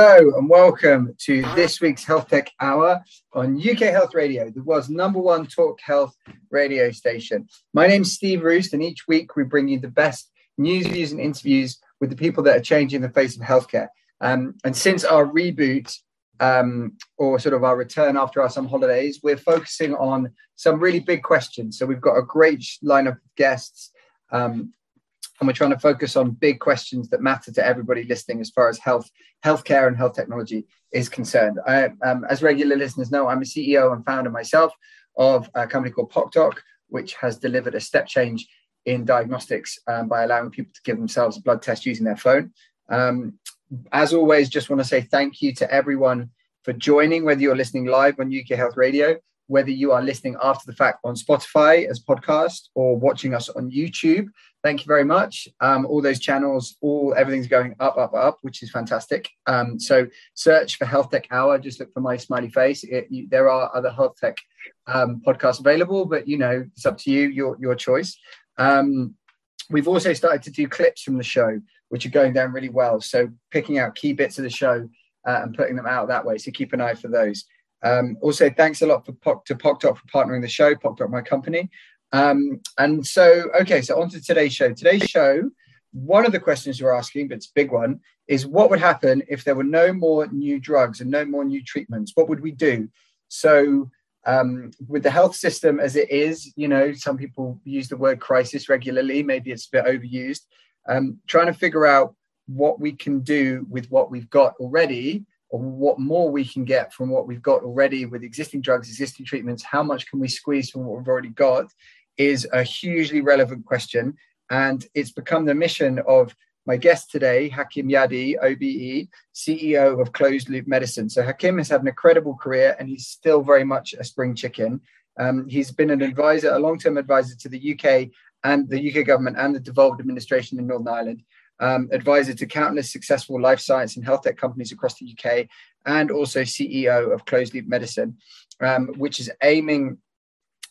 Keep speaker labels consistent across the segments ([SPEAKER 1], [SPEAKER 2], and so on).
[SPEAKER 1] Hello and welcome to this week's Health Tech Hour on UK Health Radio, the world's number one talk health radio station. My name's Steve Roest, and each week we bring you the best news, views, and interviews with the people that are changing the face of healthcare. Um, and since our reboot um, or sort of our return after our summer holidays, we're focusing on some really big questions. So we've got a great lineup of guests. Um, and we're trying to focus on big questions that matter to everybody listening as far as health, healthcare, and health technology is concerned. I, um, as regular listeners know, I'm a CEO and founder myself of a company called PocDoc, which has delivered a step change in diagnostics um, by allowing people to give themselves a blood test using their phone. Um, as always, just want to say thank you to everyone for joining, whether you're listening live on UK Health Radio, whether you are listening after the fact on Spotify as podcast or watching us on YouTube thank you very much. Um, all those channels, all everything's going up, up, up, which is fantastic. Um, so search for Health Tech Hour. Just look for my smiley face. It, you, there are other health tech um, podcasts available, but you know it's up to you, your your choice. Um, we've also started to do clips from the show, which are going down really well. So picking out key bits of the show uh, and putting them out that way. So keep an eye for those. Um, also, thanks a lot for POC, to PocDoc for partnering the show, PocDoc, my company. Um, and so, okay, so on to today's show. Today's show, one of the questions we're asking, but it's a big one, is what would happen if there were no more new drugs and no more new treatments? What would we do? So, um, with the health system as it is, you know, some people use the word crisis regularly. Maybe it's a bit overused. Um, trying to figure out what we can do with what we've got already or what more we can get from what we've got already with existing drugs, existing treatments, how much can we squeeze from what we've already got is a hugely relevant question. And it's become the mission of my guest today, Hakim Yadi, OBE, CEO of Closed Loop Medicine. So Hakim has had an incredible career and he's still very much a spring chicken. Um, he's been an advisor, a long term advisor to the UK and the UK government and the devolved administration in Northern Ireland, um, advisor to countless successful life science and health tech companies across the UK, and also CEO of Closed Loop Medicine, um, which is aiming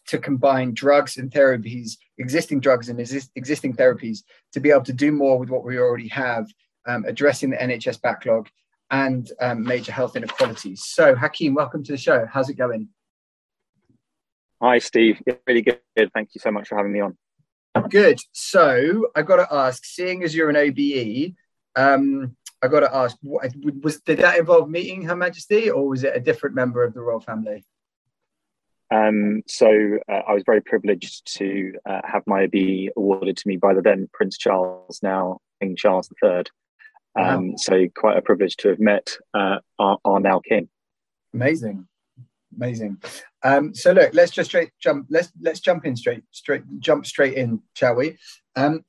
[SPEAKER 1] to combine drugs and therapies, existing drugs and exist, existing therapies, to be able to do more with what we already have, um, addressing the NHS backlog and um, major health inequalities. So, Hakim, welcome to the show. How's it going?
[SPEAKER 2] Hi, Steve. really good. Thank you so much for having me on.
[SPEAKER 1] Good. So, I've got to ask, seeing as you're an OBE, um, I got to ask, what, was did that involve meeting Her Majesty, or was it a different member of the royal family?
[SPEAKER 2] Um, so uh, I was very privileged to uh, have my OBE awarded to me by the then Prince Charles, now King Charles III. Um, wow. So quite a privilege to have met uh, our, our, now king.
[SPEAKER 1] Amazing, amazing. Um, so look, let's just straight jump. Let's let's jump in straight, straight jump straight in, shall we? Um,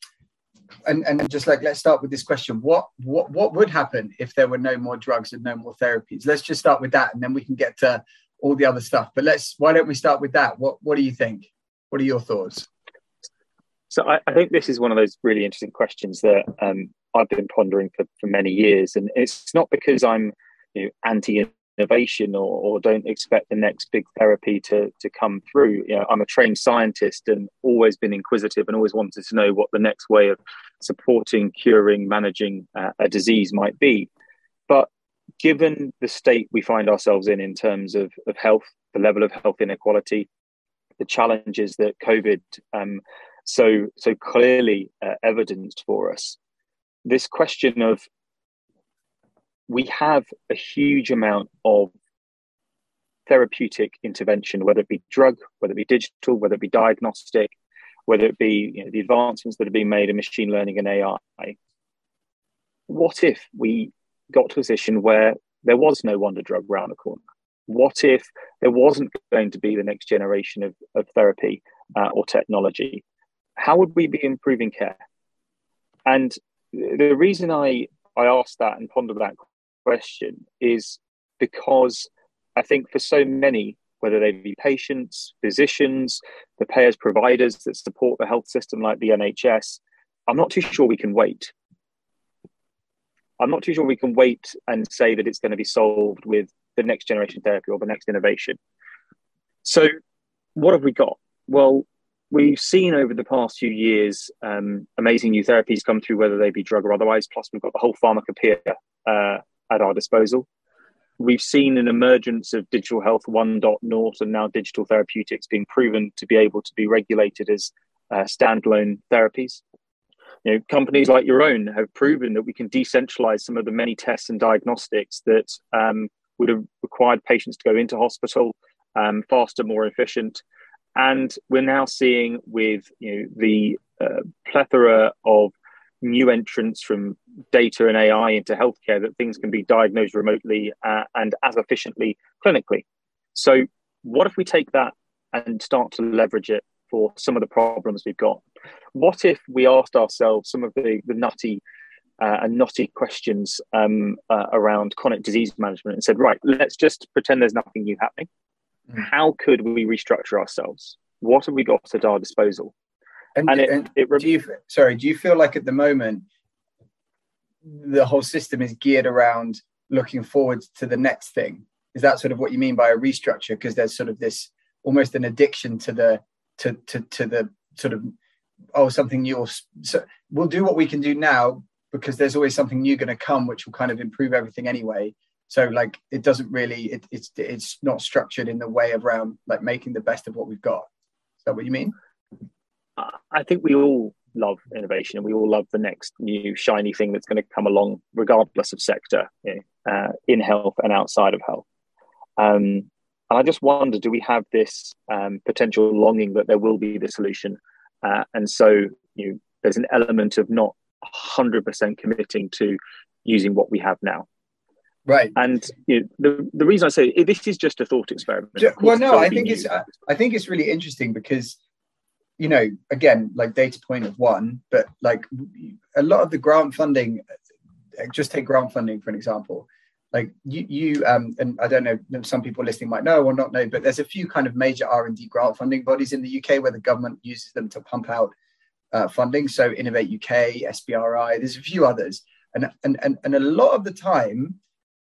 [SPEAKER 1] and and just like let's start with this question: What what what would happen if there were no more drugs and no more therapies? Let's just start with that, and then we can get to all the other stuff. But let's why don't we start with that? What what do you think? What are your thoughts?
[SPEAKER 2] So I, I think this is one of those really interesting questions that um, I've been pondering for, for many years, and it's not because I'm you know, anti innovation or, or don't expect the next big therapy to to come through. You know, I'm a trained scientist and always been inquisitive and always wanted to know what the next way of supporting, curing, managing uh, a disease might be. Given the state we find ourselves in in terms of, of health, the level of health inequality, the challenges that COVID um, so so clearly uh, evidenced for us, this question of we have a huge amount of therapeutic intervention, whether it be drug, whether it be digital, whether it be diagnostic, whether it be you know, the advancements that are being made in machine learning and AI. What if we got to a position where there was no wonder drug around the corner? What if there wasn't going to be the next generation of, of therapy uh, or technology, how would we be improving care? And the reason I, I asked that and pondered that question is because I think for so many, whether they be patients, physicians, the payers, providers that support the health system like the NHS, I'm not too sure we can wait. I'm not too sure we can wait and say that it's going to be solved with the next generation therapy or the next innovation. So, what have we got? Well, we've seen over the past few years um, amazing new therapies come through, whether they be drug or otherwise. Plus, we've got the whole pharmacopoeia uh, at our disposal. We've seen an emergence of digital health 1.0 and now digital therapeutics being proven to be able to be regulated as uh, standalone therapies. You know, companies like your own have proven that we can decentralize some of the many tests and diagnostics that um, would have required patients to go into hospital um, faster, more efficient. And we're now seeing with you know, the uh, plethora of new entrants from data and AI into healthcare that things can be diagnosed remotely uh, and as efficiently clinically. So, what if we take that and start to leverage it for some of the problems we've got? What if we asked ourselves some of the, the nutty uh, and knotty questions um, uh, around chronic disease management and said, right, let's just pretend there's nothing new happening. Mm. How could we restructure ourselves? What have we got at our disposal?
[SPEAKER 1] And, and, it, and it, do you, sorry, do you feel like at the moment the whole system is geared around looking forward to the next thing? Is that sort of what you mean by a restructure? Because there's sort of this almost an addiction to the to to to the sort of oh something new. So we'll do what we can do now because there's always something new going to come which will kind of improve everything anyway. So like it doesn't really it, it's it's not structured in the way around like making the best of what we've got. Is that what you mean?
[SPEAKER 2] I think we all love innovation and we all love the next new shiny thing that's going to come along regardless of sector uh, in health and outside of health. Um, and i just wonder do we have this um, potential longing that there will be the solution uh, and so you know, there's an element of not 100% committing to using what we have now.
[SPEAKER 1] Right.
[SPEAKER 2] And you know, the the reason I say this is just a thought experiment.
[SPEAKER 1] Well, no, I think it's I think it's really interesting because you know again like data point of one, but like a lot of the grant funding, just take grant funding for an example. Like you, you um, and I don't know, some people listening might know or not know, but there's a few kind of major R and D grant funding bodies in the UK where the government uses them to pump out uh, funding. So Innovate UK, SBRI, there's a few others. And, and, and, and a lot of the time,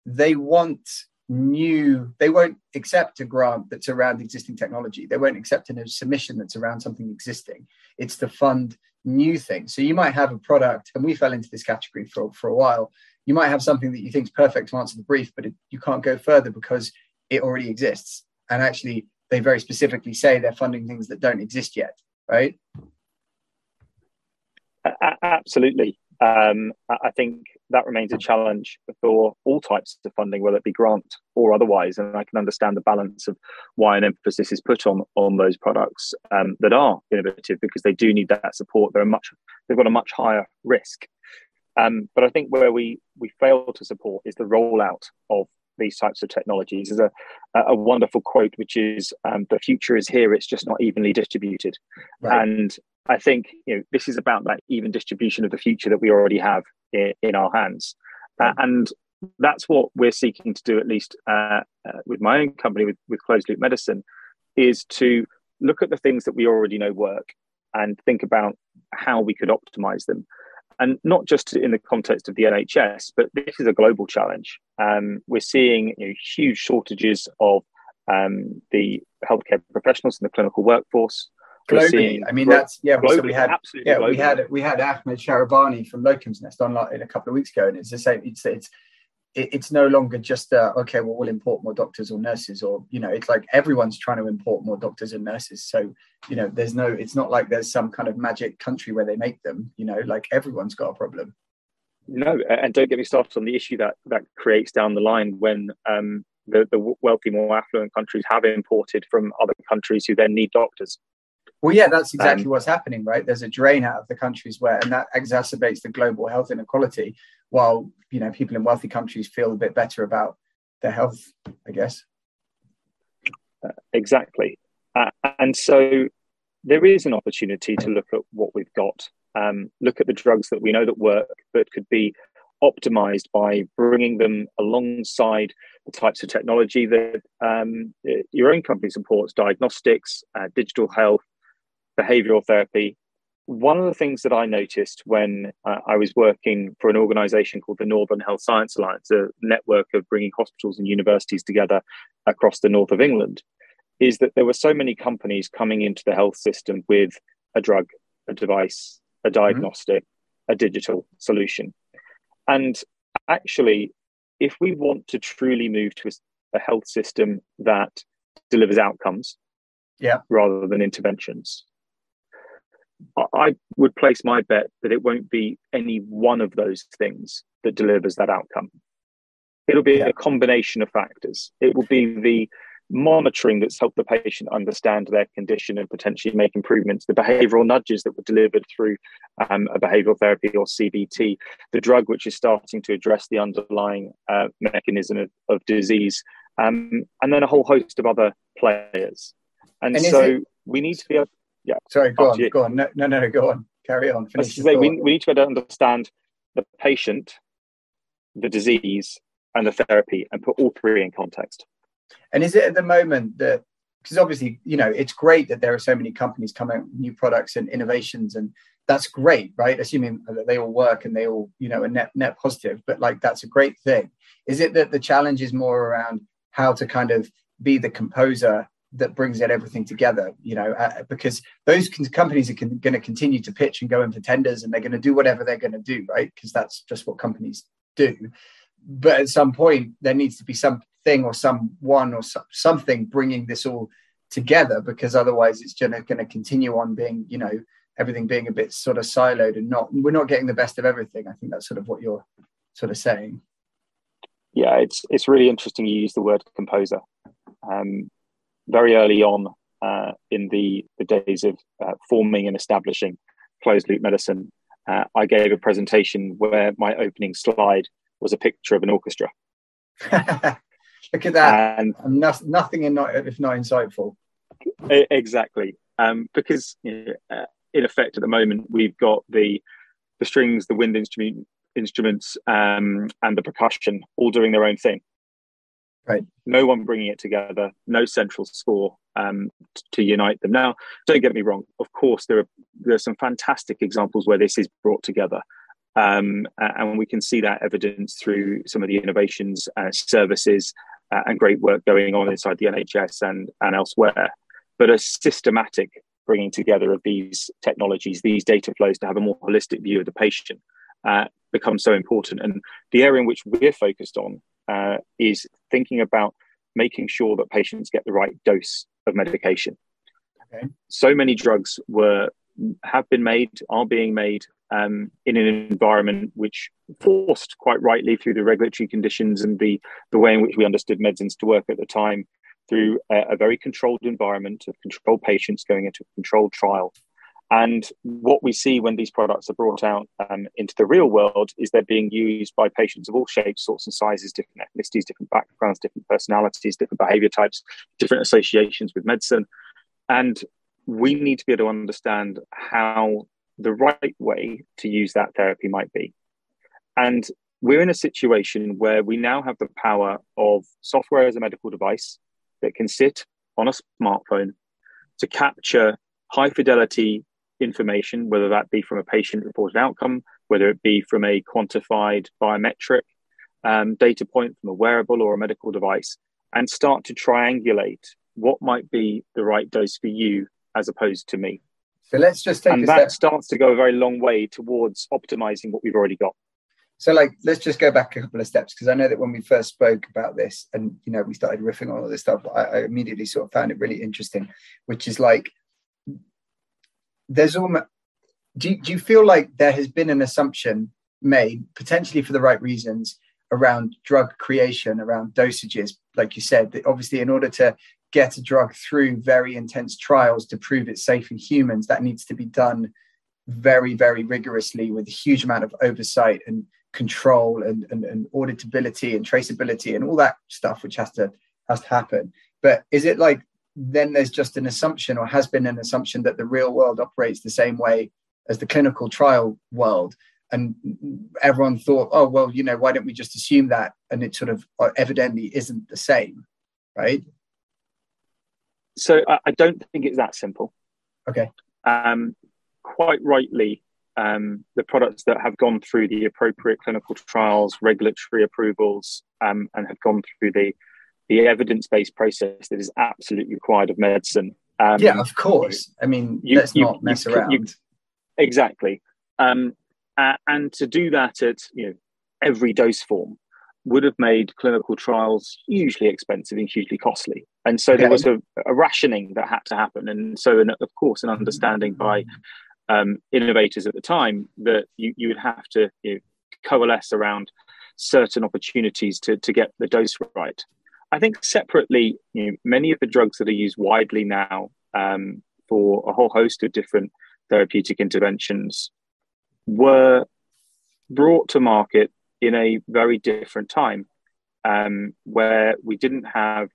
[SPEAKER 1] they want new, they won't accept a grant that's around existing technology. They won't accept a submission that's around something existing. It's to fund new things. So you might have a product, and we fell into this category for, for a while. You might have something that you think is perfect to answer the brief, but it, you can't go further because it already exists. And actually, they very specifically say they're funding things that don't exist yet, right?
[SPEAKER 2] Absolutely. Um, I think that remains a challenge for all types of funding, whether it be grant or otherwise. And I can understand the balance of why an emphasis is put on on those products um, that are innovative because they do need that support. They're much they've got a much higher risk. Um, but I think where we we fail to support is the rollout of these types of technologies. There's a, a wonderful quote, which is um, "The future is here; it's just not evenly distributed." Right. And I think you know this is about that even distribution of the future that we already have in, in our hands, uh, right. uh, and that's what we're seeking to do. At least uh, uh, with my own company, with, with Closed Loop Medicine, is to look at the things that we already know work and think about how we could optimize them and not just in the context of the NHS, but this is a global challenge. Um, we're seeing you know, huge shortages of um, the healthcare professionals and the clinical workforce.
[SPEAKER 1] Globally, I mean that's yeah. Globally, so we had yeah globally. we had we had Ahmed Sharabani from Locums Nest on in a couple of weeks ago, and it's the same. It's it's it, it's no longer just uh, okay well we'll import more doctors or nurses or you know it's like everyone's trying to import more doctors and nurses so you know there's no it's not like there's some kind of magic country where they make them you know like everyone's got a problem
[SPEAKER 2] no and don't get me started on the issue that that creates down the line when um, the, the wealthy more affluent countries have imported from other countries who then need doctors
[SPEAKER 1] well, yeah, that's exactly um, what's happening, right? There's a drain out of the countries where, and that exacerbates the global health inequality. While you know people in wealthy countries feel a bit better about their health, I guess.
[SPEAKER 2] Exactly. Uh, and so there is an opportunity to look at what we've got, um, look at the drugs that we know that work, but could be optimized by bringing them alongside the types of technology that um, your own company supports diagnostics, uh, digital health, behavioral therapy. One of the things that I noticed when uh, I was working for an organization called the Northern Health Science Alliance, a network of bringing hospitals and universities together across the north of England, is that there were so many companies coming into the health system with a drug, a device, a mm-hmm. diagnostic, mm-hmm. a digital solution. And actually, if we want to truly move to a, a health system that delivers outcomes
[SPEAKER 1] yeah.
[SPEAKER 2] rather than interventions, I would place my bet that it won't be any one of those things that delivers that outcome. It'll be yeah. a combination of factors. It will be the monitoring that's helped the patient understand their condition and potentially make improvements, the behavioral nudges that were delivered through um, a behavioral therapy or CBT, the drug which is starting to address the underlying uh, mechanism of, of disease, um, and then a whole host of other players. And, and so it, we need to be able, yeah.
[SPEAKER 1] Sorry, go on, go on. No, no, no, go on. Carry on.
[SPEAKER 2] Finish say, we, we need to understand the patient, the disease, and the therapy and put all three in context.
[SPEAKER 1] And is it at the moment that because obviously, you know, it's great that there are so many companies coming out with new products and innovations, and that's great, right? Assuming that they all work and they all, you know, are net net positive, but like that's a great thing. Is it that the challenge is more around how to kind of be the composer that brings that everything together? You know, uh, because those companies are con- going to continue to pitch and go in for tenders, and they're going to do whatever they're going to do, right? Because that's just what companies do. But at some point, there needs to be something or someone or something bringing this all together because otherwise it's going to continue on being you know everything being a bit sort of siloed and not we're not getting the best of everything i think that's sort of what you're sort of saying
[SPEAKER 2] yeah it's it's really interesting you use the word composer um, very early on uh, in the the days of uh, forming and establishing closed loop medicine uh, i gave a presentation where my opening slide was a picture of an orchestra
[SPEAKER 1] Look at that. And not, nothing in not, if not insightful.
[SPEAKER 2] Exactly. Um, because you know, uh, in effect, at the moment, we've got the the strings, the wind instrument, instruments, um, and the percussion all doing their own thing.
[SPEAKER 1] Right.
[SPEAKER 2] No one bringing it together. No central score um, to unite them. Now, don't get me wrong. Of course, there are there are some fantastic examples where this is brought together. Um, and we can see that evidence through some of the innovations, uh, services, uh, and great work going on inside the NHS and, and elsewhere. But a systematic bringing together of these technologies, these data flows to have a more holistic view of the patient uh, becomes so important. And the area in which we're focused on uh, is thinking about making sure that patients get the right dose of medication. Okay. So many drugs were have been made, are being made um, in an environment which forced quite rightly through the regulatory conditions and the, the way in which we understood medicines to work at the time through a, a very controlled environment of controlled patients going into a controlled trial. And what we see when these products are brought out um, into the real world is they're being used by patients of all shapes, sorts, and sizes, different ethnicities, different backgrounds, different personalities, different behavior types, different associations with medicine. And we need to be able to understand how the right way to use that therapy might be. And we're in a situation where we now have the power of software as a medical device that can sit on a smartphone to capture high fidelity information, whether that be from a patient reported outcome, whether it be from a quantified biometric um, data point from a wearable or a medical device, and start to triangulate what might be the right dose for you as opposed to me.
[SPEAKER 1] So let's just take
[SPEAKER 2] and that step. starts to go a very long way towards optimizing what we've already got.
[SPEAKER 1] So like let's just go back a couple of steps because I know that when we first spoke about this and you know we started riffing on all this stuff, I, I immediately sort of found it really interesting, which is like there's almost do you, do you feel like there has been an assumption made potentially for the right reasons around drug creation around dosages like you said that obviously in order to get a drug through very intense trials to prove it's safe in humans, that needs to be done very, very rigorously with a huge amount of oversight and control and, and, and auditability and traceability and all that stuff which has to has to happen. But is it like then there's just an assumption or has been an assumption that the real world operates the same way as the clinical trial world. And everyone thought oh well you know why don't we just assume that? And it sort of uh, evidently isn't the same right?
[SPEAKER 2] So i don't think it's that simple.
[SPEAKER 1] Okay.
[SPEAKER 2] Um, quite rightly um, the products that have gone through the appropriate clinical trials regulatory approvals um, and have gone through the the evidence-based process that is absolutely required of medicine
[SPEAKER 1] um, yeah of course i mean you, let's you, not mess you, around
[SPEAKER 2] exactly um, uh, and to do that at you know every dose form would have made clinical trials hugely expensive and hugely costly. And so okay. there was a, a, rationing that had to happen. And so, an, of course, an understanding by um, innovators at the time that you, you would have to you know, coalesce around certain opportunities to, to get the dose right. I think separately, you know, many of the drugs that are used widely now um, for a whole host of different therapeutic interventions were brought to market in a very different time um, where we didn't have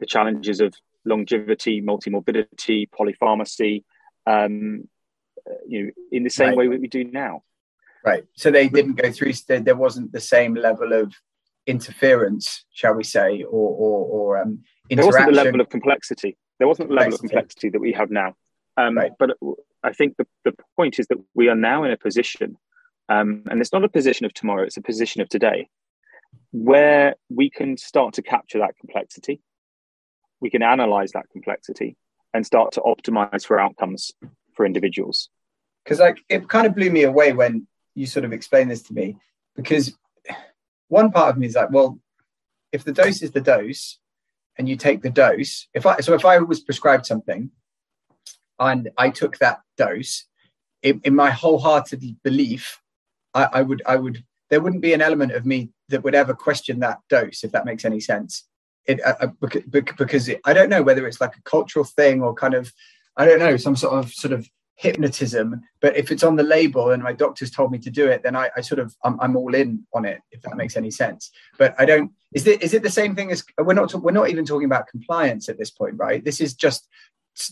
[SPEAKER 2] the challenges of longevity, multimorbidity, polypharmacy, um, you know, in the same right. way that we do now.
[SPEAKER 1] Right. So they didn't go through. There wasn't the same level of interference, shall we say, or or, or um,
[SPEAKER 2] There wasn't the level of complexity. There wasn't the level of complexity that we have now. Um, right. But I think the, the point is that we are now in a position, um, and it's not a position of tomorrow, it's a position of today, where we can start to capture that complexity. We can analyze that complexity and start to optimize for outcomes for individuals.
[SPEAKER 1] Because like it kind of blew me away when you sort of explained this to me, because one part of me is like, well, if the dose is the dose and you take the dose, if I so if I was prescribed something and I took that dose, in, in my wholehearted belief, I, I, would I would there wouldn't be an element of me that would ever question that dose, if that makes any sense. It uh, uh because it, I don't know whether it's like a cultural thing or kind of I don't know some sort of sort of hypnotism. But if it's on the label and my doctor's told me to do it, then I, I sort of I'm, I'm, all in on it. If that makes any sense. But I don't. Is it is it the same thing as we're not we're not even talking about compliance at this point, right? This is just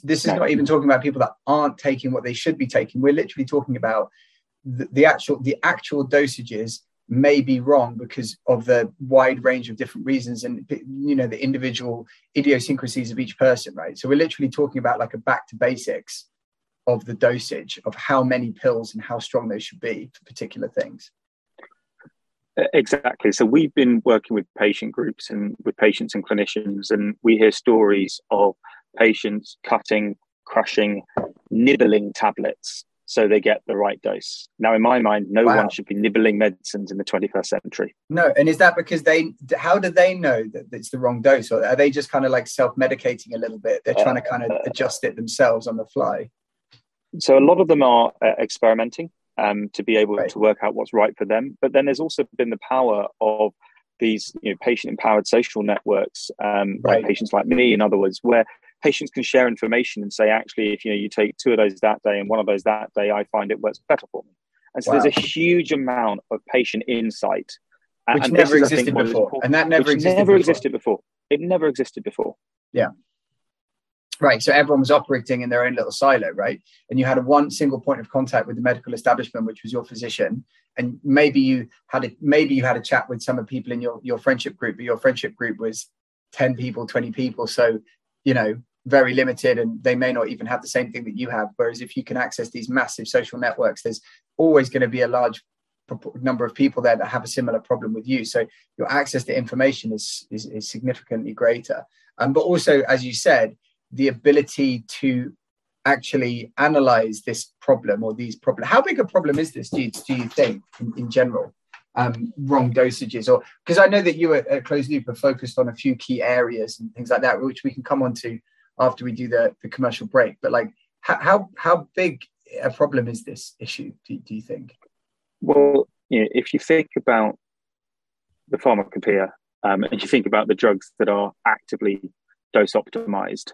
[SPEAKER 1] this is not even talking about people that aren't taking what they should be taking. We're literally talking about the, the actual the actual dosages may be wrong because of the wide range of different reasons and you know the individual idiosyncrasies of each person right so we're literally talking about like a back to basics of the dosage of how many pills and how strong they should be for particular things
[SPEAKER 2] exactly so we've been working with patient groups and with patients and clinicians and we hear stories of patients cutting, crushing, nibbling tablets so they get the right dose. Now, in my mind, no wow. one should be nibbling medicines in the 21st century.
[SPEAKER 1] No, and is that because they? How do they know that it's the wrong dose, or are they just kind of like self-medicating a little bit? They're trying uh, to kind of adjust it themselves on the fly.
[SPEAKER 2] So a lot of them are uh, experimenting um, to be able right. to work out what's right for them. But then there's also been the power of these you know, patient empowered social networks um, right. by patients like me, in other words, where patients can share information and say, actually, if you know you take two of those that day and one of those that day, I find it works better for me. And so wow. there's a huge amount of patient insight,
[SPEAKER 1] which and never is, existed before, and that never existed.
[SPEAKER 2] Never
[SPEAKER 1] before.
[SPEAKER 2] existed before. It never existed before.
[SPEAKER 1] Yeah. Right. So everyone was operating in their own little silo, right? And you had a one single point of contact with the medical establishment, which was your physician. And maybe you had a maybe you had a chat with some of people in your, your friendship group, but your friendship group was 10 people, 20 people. So, you know, very limited and they may not even have the same thing that you have. Whereas if you can access these massive social networks, there's always going to be a large number of people there that have a similar problem with you. So your access to information is, is, is significantly greater. Um, but also, as you said, the ability to actually analyze this problem or these problems. How big a problem is this, do you, do you think, in, in general? Um, wrong dosages, or because I know that you at Closed Loop are focused on a few key areas and things like that, which we can come on to after we do the, the commercial break. But like, how how big a problem is this issue? Do, do you think?
[SPEAKER 2] Well, you know, if you think about the pharmacopoeia um, and you think about the drugs that are actively dose optimized,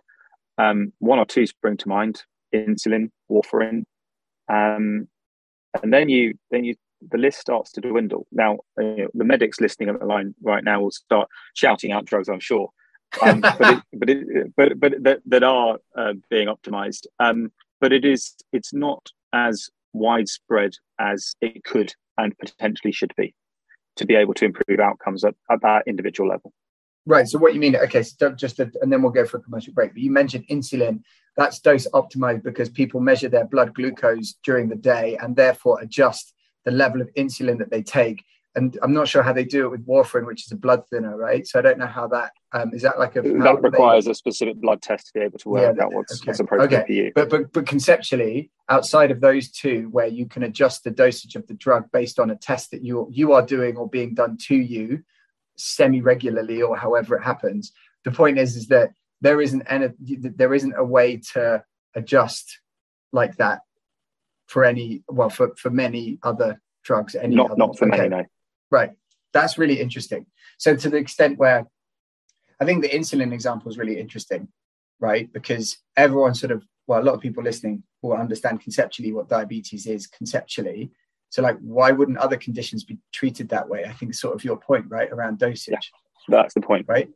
[SPEAKER 2] um, one or two spring to mind: insulin, warfarin, um, and then you then you the list starts to dwindle. Now, you know, the medics listening on the line right now will start shouting out drugs, I'm sure. um, but, it, but, it, but but that, that are uh, being optimized. Um, but it is it's not as widespread as it could and potentially should be to be able to improve outcomes at, at that individual level.
[SPEAKER 1] Right. So what you mean? Okay. So just a, and then we'll go for a commercial break. But you mentioned insulin. That's dose optimized because people measure their blood glucose during the day and therefore adjust the level of insulin that they take. And I'm not sure how they do it with warfarin, which is a blood thinner, right? So I don't know how that um, is that like a
[SPEAKER 2] that requires they, a specific blood test to be able to work yeah, out what's, okay. what's appropriate okay. for you.
[SPEAKER 1] But, but but conceptually, outside of those two, where you can adjust the dosage of the drug based on a test that you you are doing or being done to you, semi regularly or however it happens. The point is, is that there isn't any, there isn't a way to adjust like that for any well for for many other drugs. Any
[SPEAKER 2] not
[SPEAKER 1] other,
[SPEAKER 2] not for okay. many, no.
[SPEAKER 1] Right, that's really interesting. So to the extent where I think the insulin example is really interesting, right? Because everyone sort of well, a lot of people listening will understand conceptually what diabetes is conceptually, so, like, why wouldn't other conditions be treated that way? I think sort of your point, right, around dosage.
[SPEAKER 2] Yeah, that's the point,
[SPEAKER 1] right?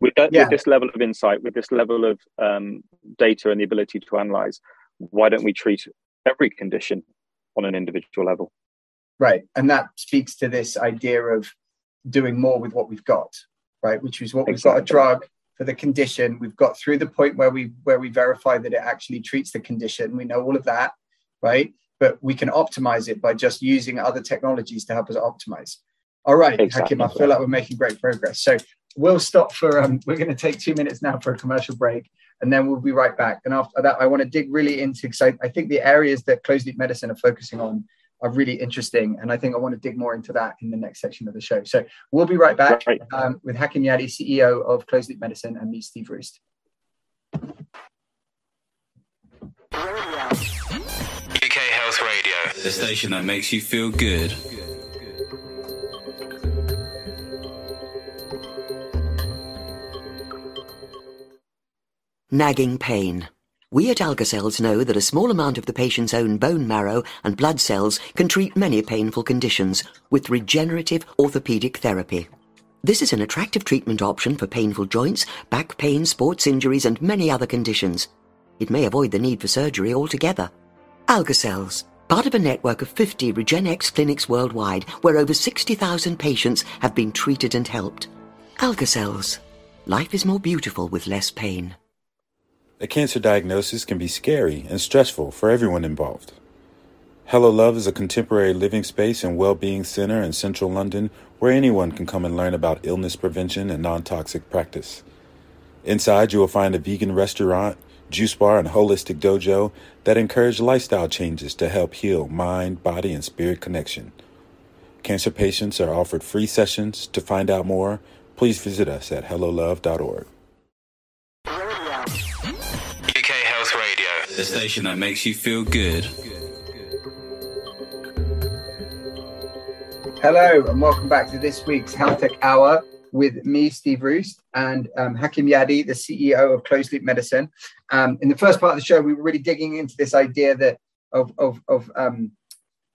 [SPEAKER 2] With, that, yeah. with this level of insight, with this level of um, data and the ability to analyze, why don't we treat every condition on an individual level?
[SPEAKER 1] Right, and that speaks to this idea of doing more with what we've got, right? Which is what exactly. we've got a drug for the condition. We've got through the point where we where we verify that it actually treats the condition. We know all of that, right? But we can optimize it by just using other technologies to help us optimize. All right, exactly. Hakim, I feel like we're making great progress. So we'll stop for, um, we're going to take two minutes now for a commercial break, and then we'll be right back. And after that, I want to dig really into, because I, I think the areas that closed loop medicine are focusing on are really interesting. And I think I want to dig more into that in the next section of the show. So we'll be right back right. Um, with Hakim Yadi, CEO of Closed Loop Medicine, and me, Steve Roest.
[SPEAKER 3] Health Radio, the station that makes you feel good.
[SPEAKER 4] Nagging pain. We at Algacells know that a small amount of the patient's own bone marrow and blood cells can treat many painful conditions with regenerative orthopedic therapy. This is an attractive treatment option for painful joints, back pain, sports injuries, and many other conditions. It may avoid the need for surgery altogether. Algacells, part of a network of 50 Regenex clinics worldwide where over 60,000 patients have been treated and helped. Algacells. Life is more beautiful with less pain.
[SPEAKER 5] A cancer diagnosis can be scary and stressful for everyone involved. Hello Love is a contemporary living space and well-being center in central London where anyone can come and learn about illness prevention and non-toxic practice. Inside, you will find a vegan restaurant, juice bar, and holistic dojo that encourage lifestyle changes to help heal mind, body, and spirit connection. Cancer patients are offered free sessions. To find out more, please visit us at hellolove.org.
[SPEAKER 3] UK Health Radio, the station that makes you feel good.
[SPEAKER 1] Hello, and welcome back to this week's Health Tech Hour with me, Steve Roest, and um, Hakim Yadi, the CEO of Closed Loop Medicine. Um, in the first part of the show, we were really digging into this idea that of of, of um,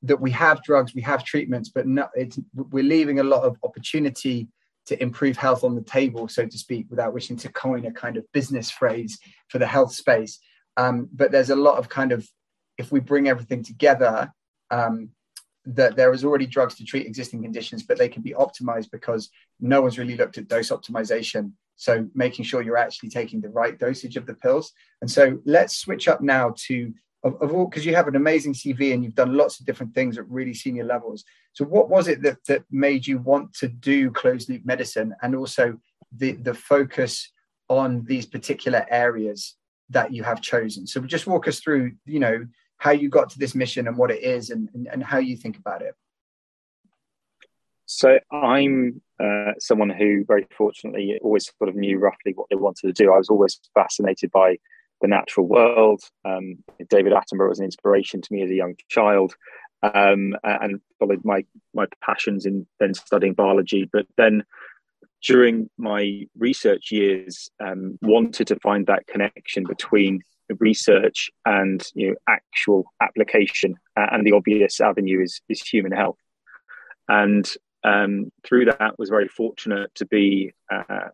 [SPEAKER 1] that we have drugs, we have treatments, but no, we're leaving a lot of opportunity to improve health on the table, so to speak, without wishing to coin a kind of business phrase for the health space. Um, but there's a lot of kind of if we bring everything together, um, that there is already drugs to treat existing conditions, but they can be optimized because no one's really looked at dose optimization. So making sure you're actually taking the right dosage of the pills. And so let's switch up now to of, of all because you have an amazing CV and you've done lots of different things at really senior levels. So what was it that that made you want to do closed loop medicine and also the the focus on these particular areas that you have chosen? So just walk us through, you know, how you got to this mission and what it is and, and, and how you think about it.
[SPEAKER 2] So I'm uh, someone who very fortunately always sort of knew roughly what they wanted to do. I was always fascinated by the natural world. Um, David Attenborough was an inspiration to me as a young child, um, and followed my my passions in then studying biology. But then during my research years, um, wanted to find that connection between research and you know actual application uh, and the obvious avenue is is human health and um, through that was very fortunate to be uh,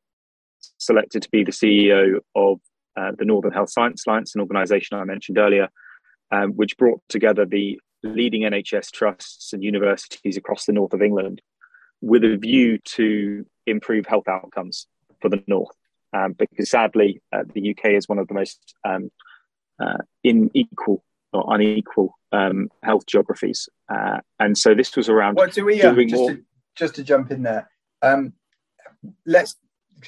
[SPEAKER 2] selected to be the CEO of uh, the Northern Health Science Alliance, an organisation I mentioned earlier, um, which brought together the leading NHS trusts and universities across the north of England with a view to improve health outcomes for the north. Um, because sadly, uh, the UK is one of the most um, uh, unequal or unequal um, health geographies. Uh, and so this was around
[SPEAKER 1] what do we, doing just more. To, just to jump in there, um, let's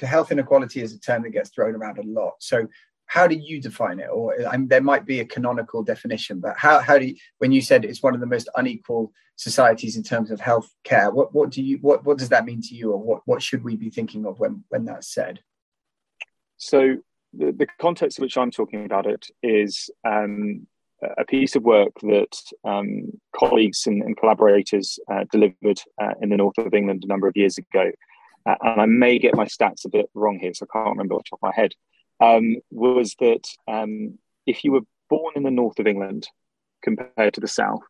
[SPEAKER 1] health inequality is a term that gets thrown around a lot. So how do you define it? Or I mean, there might be a canonical definition, but how, how do you, when you said it's one of the most unequal societies in terms of health care, what, what do you, what, what does that mean to you? Or what, what should we be thinking of when, when that's said?
[SPEAKER 2] So the, the context in which I'm talking about it is um, a piece of work that um, colleagues and, and collaborators uh, delivered uh, in the north of England a number of years ago. Uh, and I may get my stats a bit wrong here, so I can't remember off the top of my head. Um, was that um, if you were born in the north of England compared to the south,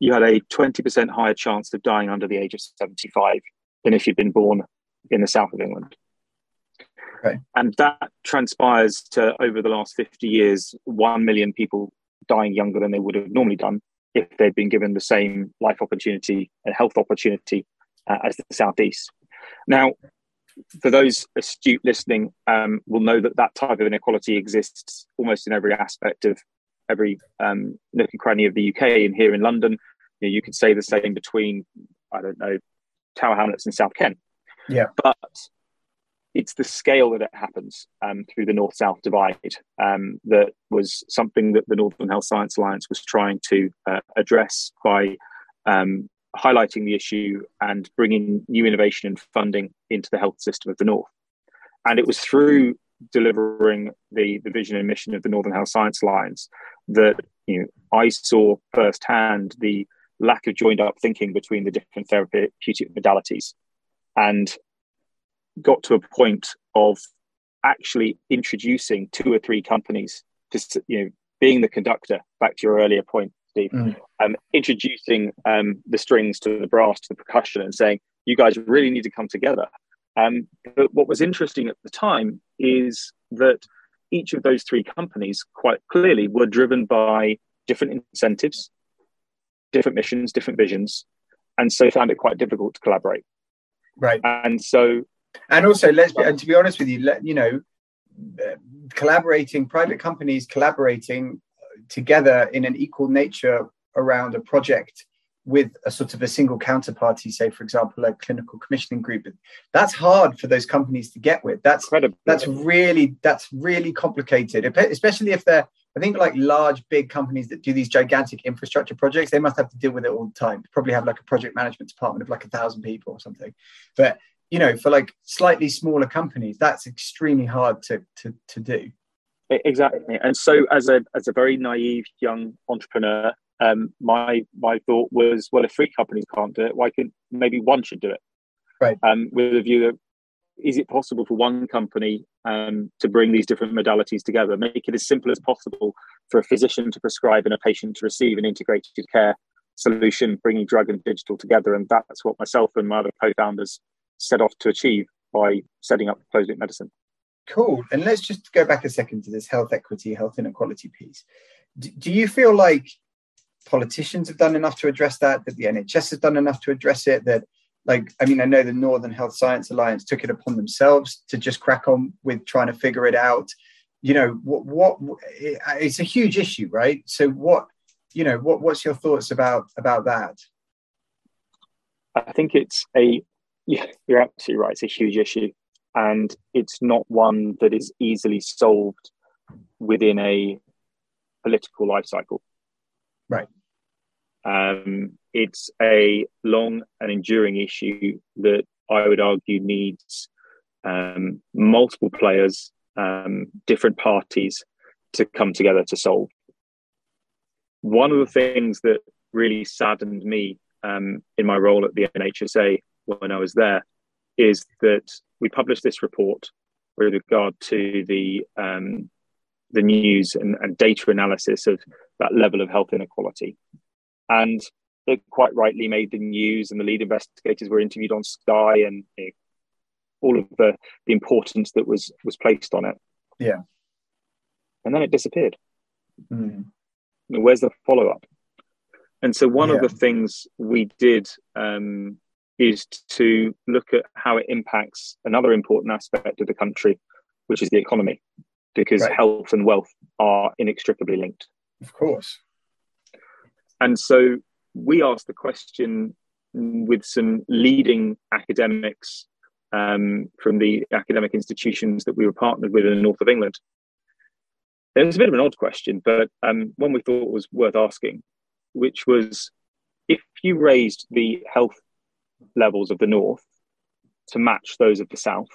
[SPEAKER 2] you had a 20% higher chance of dying under the age of 75 than if you'd been born in the south of England. Okay. And that transpires to over the last 50 years, 1 million people dying younger than they would have normally done if they'd been given the same life opportunity and health opportunity uh, as the Southeast. Now, for those astute listening, um, will know that that type of inequality exists almost in every aspect of every um, nook and cranny of the UK. And here in London, you, know, you could say the same between, I don't know, Tower Hamlets and South Ken.
[SPEAKER 1] Yeah.
[SPEAKER 2] But it's the scale that it happens um, through the north south divide um, that was something that the Northern Health Science Alliance was trying to uh, address by um, highlighting the issue and bringing new innovation and funding into the health system of the north. And it was through delivering the, the vision and mission of the Northern Health Science Alliance that you know, I saw firsthand the lack of joined up thinking between the different therapeutic modalities and got to a point of actually introducing two or three companies to you know being the conductor back to your earlier point steve mm. um, introducing um, the strings to the brass to the percussion and saying you guys really need to come together. Um, but what was interesting at the time is that each of those three companies quite clearly were driven by different incentives different missions different visions and so found it quite difficult to collaborate.
[SPEAKER 1] Right.
[SPEAKER 2] And so
[SPEAKER 1] and also let's be, and to be honest with you let you know uh, collaborating private companies collaborating together in an equal nature around a project with a sort of a single counterparty say for example a clinical commissioning group that's hard for those companies to get with. That's Incredible. that's really that's really complicated especially if they're i think like large big companies that do these gigantic infrastructure projects they must have to deal with it all the time. Probably have like a project management department of like a thousand people or something. But you know for like slightly smaller companies that's extremely hard to to, to do.
[SPEAKER 2] Exactly. And so as a as a very naive young entrepreneur um, my my thought was well if three companies can't do it why can maybe one should do it?
[SPEAKER 1] Right.
[SPEAKER 2] Um, with a view that is it possible for one company um, to bring these different modalities together make it as simple as possible for a physician to prescribe and a patient to receive an integrated care solution bringing drug and digital together? And that's what myself and my other co-founders set off to achieve by setting up closed loop medicine.
[SPEAKER 1] Cool. And let's just go back a second to this health equity, health inequality piece. Do, do you feel like politicians have done enough to address that, that the NHS has done enough to address it, that like i mean i know the northern health science alliance took it upon themselves to just crack on with trying to figure it out you know what what eh, it's a huge issue right so what you know what what's your thoughts about about that
[SPEAKER 2] i think it's a yeah, you're absolutely right. It's a huge issue, and it's not one that is easily solved within a political life cycle.
[SPEAKER 1] Right.
[SPEAKER 2] Um, it's a long and enduring issue that I would argue needs um, multiple players, um, different parties to come together to solve. One of the things that really saddened me um, in my role at the NHSA when I was there is that we published this report with regard to the um, the news and, and, data analysis of that level of health inequality, and it quite rightly made the news. And the lead investigators were interviewed on Sky, and you know, all of the the importance that was was placed on it.
[SPEAKER 1] Yeah.
[SPEAKER 2] And then it disappeared.
[SPEAKER 1] Mm.
[SPEAKER 2] Where's the follow up? And so one
[SPEAKER 1] Yeah.
[SPEAKER 2] of the things we did um, is to look at how it impacts another important aspect of the country, which is the economy, because
[SPEAKER 1] Right.
[SPEAKER 2] health and wealth are inextricably linked.
[SPEAKER 1] Of course.
[SPEAKER 2] And so we asked the question with some leading academics um, from the academic institutions that we were partnered with in the north of England. It was a bit of an odd question, but um, one we thought was worth asking, which was if you raised the health levels of the north to match those of the south,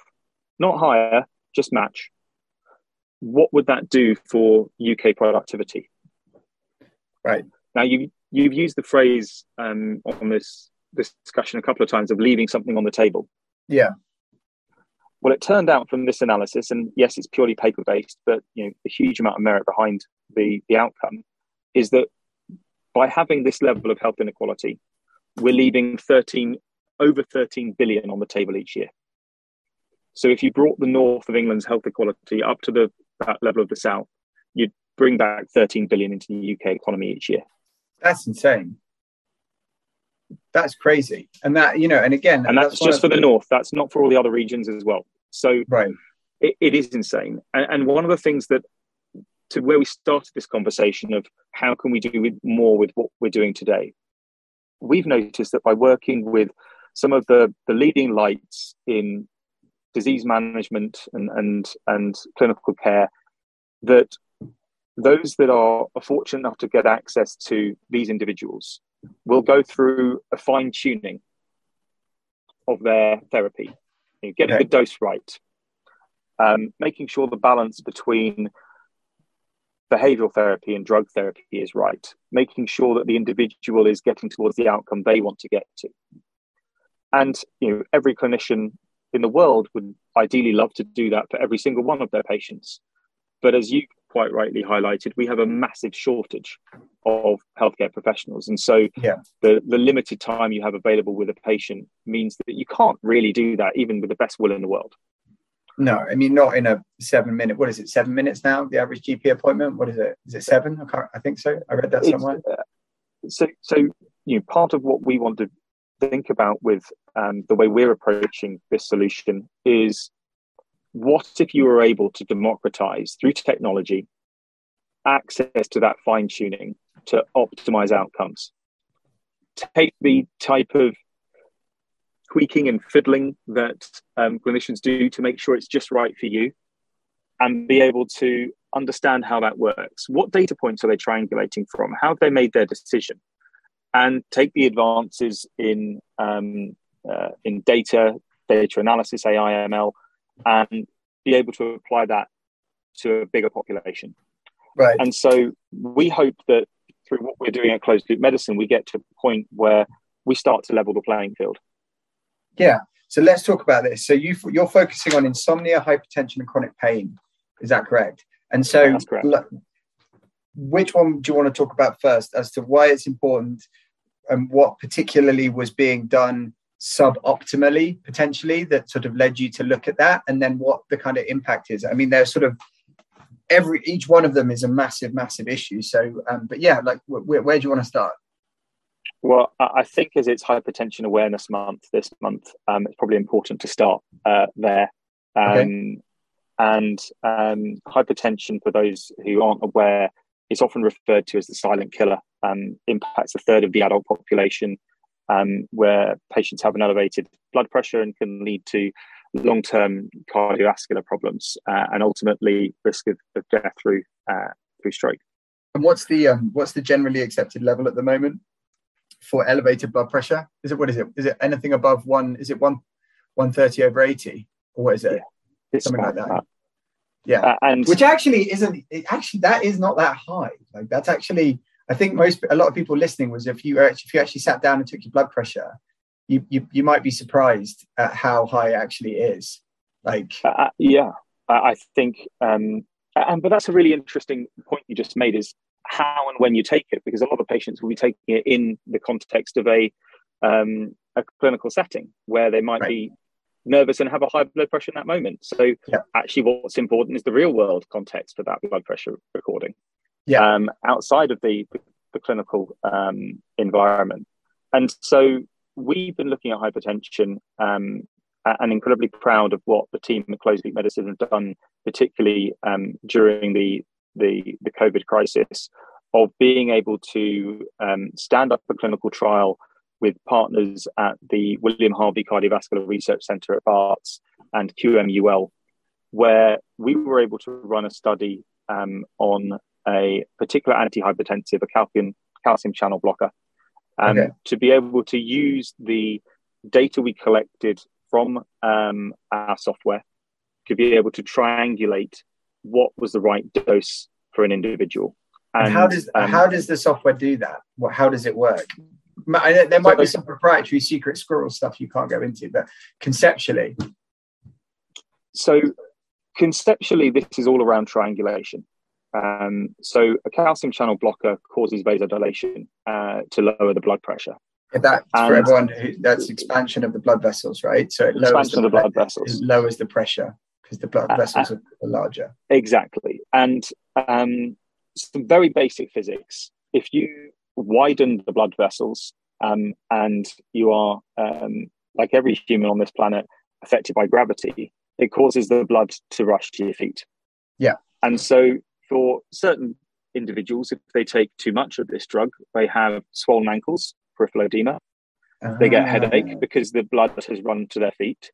[SPEAKER 2] not higher, just match, what would that do for UK productivity?
[SPEAKER 1] Right.
[SPEAKER 2] Now you you've used the phrase um, on this this discussion a couple of times of leaving something on the table.
[SPEAKER 1] Yeah.
[SPEAKER 2] Well, it turned out from this analysis, and yes, it's purely paper based, but you know a huge amount of merit behind the the outcome is that by having this level of health inequality, we're leaving 13 over 13 billion on the table each year. So if you brought the north of England's health equality up to the that level of the south, you'd bring back 13 billion into the UK economy each year.
[SPEAKER 1] That's insane. That's crazy. And that, you know, and again,
[SPEAKER 2] And that's,
[SPEAKER 1] one
[SPEAKER 2] just for the north. That's not for all the other regions as well. So
[SPEAKER 1] Right.
[SPEAKER 2] it, it is insane. And, and one of the things that, to where we started this conversation of how can we do with more with what we're doing today, we've noticed that by working with some of the, the leading lights in disease management and, and, and clinical care, that those that are fortunate enough to get access to these individuals will go through a fine tuning of their therapy, you know, getting
[SPEAKER 1] Okay.
[SPEAKER 2] the dose right, um, making sure the balance between behavioral therapy and drug therapy is right, making sure that the individual is getting towards the outcome they want to get to. And you know, every clinician in the world would ideally love to do that for every single one of their patients. But as you quite rightly highlighted, we have a massive shortage of healthcare professionals. And so
[SPEAKER 1] Yeah.
[SPEAKER 2] the, the limited time you have available with a patient means that you can't really do that, even with the best will in the world.
[SPEAKER 1] No, I mean not in a seven minute. What is it? Seven minutes now? The average GP appointment. What is it? Is it seven? I can't. I think so. I read that somewhere.
[SPEAKER 2] uh, so, so you know, part of what we want to think about with um, the way we're approaching this solution is what if you were able to democratize through technology access to that fine tuning to optimize outcomes? Take the type of tweaking and fiddling that um, clinicians do to make sure it's just right for you and be able to understand how that works. What data points are they triangulating from? How have they made their decision? And take the advances in um, uh, in data, data analysis, AI, ML, and be able to apply that to a bigger population.
[SPEAKER 1] Right.
[SPEAKER 2] And so we hope that through what we're doing at Closed Loop Medicine, we get to a point where we start to level the playing field.
[SPEAKER 1] Yeah. So let's talk about this. So you you're focusing on insomnia, hypertension, and chronic pain. Is that correct? And so,
[SPEAKER 2] correct.
[SPEAKER 1] look, which one do you want to talk about first, as to why it's important, and what particularly was being done suboptimally, potentially, that sort of led you to look at that, and then what the kind of impact is? I mean, there's sort of every each one of them is a massive, massive issue. So, um, but yeah, like, wh- where, where do you want to start?
[SPEAKER 2] Well, I I think as it's Hypertension Awareness Month this month, um, it's probably important to start uh, there. Um,
[SPEAKER 1] Okay.
[SPEAKER 2] And um, hypertension, for those who aren't aware, is often referred to as the silent killer. Um, impacts a third of the adult population, um, where patients have an elevated blood pressure and can lead to long-term cardiovascular problems uh, and ultimately risk of, of death through uh, through stroke.
[SPEAKER 1] And what's the um, what's the generally accepted level at the moment for elevated blood pressure? Is it what is it? Is it anything above one? Is it one one thirty over eighty, or what is it?
[SPEAKER 2] It's
[SPEAKER 1] Something like
[SPEAKER 2] about
[SPEAKER 1] that. Yeah,
[SPEAKER 2] Uh, and
[SPEAKER 1] which actually isn't. It, actually, that is not that high. Like that's actually. I think most a lot of people listening was if you actually if you actually sat down and took your blood pressure, you you, you might be surprised at how high it actually is. Like
[SPEAKER 2] Uh, yeah, I I think, um, and but that's a really interesting point you just made is how and when you take it, because a lot of patients will be taking it in the context of a um, a clinical setting where they might
[SPEAKER 1] Right.
[SPEAKER 2] be nervous and have a high blood pressure in that moment. So
[SPEAKER 1] Yeah.
[SPEAKER 2] actually, what's important is the real world context for that blood pressure recording.
[SPEAKER 1] Yeah.
[SPEAKER 2] Um, outside of the the clinical um, environment, and so we've been looking at hypertension um, and incredibly proud of what the team at Closed Loop Medicine have done, particularly um, during the, the the COVID crisis, of being able to um, stand up a clinical trial with partners at the William Harvey Cardiovascular Research Centre at Barts and QMUL, where we were able to run a study um, on a particular antihypertensive, a calcium calcium channel blocker, um,
[SPEAKER 1] Okay.
[SPEAKER 2] to be able to use the data we collected from um, our software to be able to triangulate what was the right dose for an individual.
[SPEAKER 1] And, how does
[SPEAKER 2] um,
[SPEAKER 1] how does the software do that? How does it work? I know There might be some proprietary secret squirrel stuff you can't go into, but conceptually,
[SPEAKER 2] so conceptually this is all around triangulation. Um, so a calcium channel blocker causes vasodilation uh, to lower the blood pressure.
[SPEAKER 1] If that's for everyone who that's expansion of the blood vessels, right? So it lowers
[SPEAKER 2] expansion of the blood vessels.
[SPEAKER 1] it lowers the pressure because the blood
[SPEAKER 2] Uh,
[SPEAKER 1] vessels are are larger.
[SPEAKER 2] exactly. And um, some very basic physics. If you widen the blood vessels um, and you are um, like every human on this planet affected by gravity it causes the blood to rush to your feet
[SPEAKER 1] Yeah.
[SPEAKER 2] and so for certain individuals if they take too much of this drug they have swollen ankles peripheral edema they get headache because the blood has run to their feet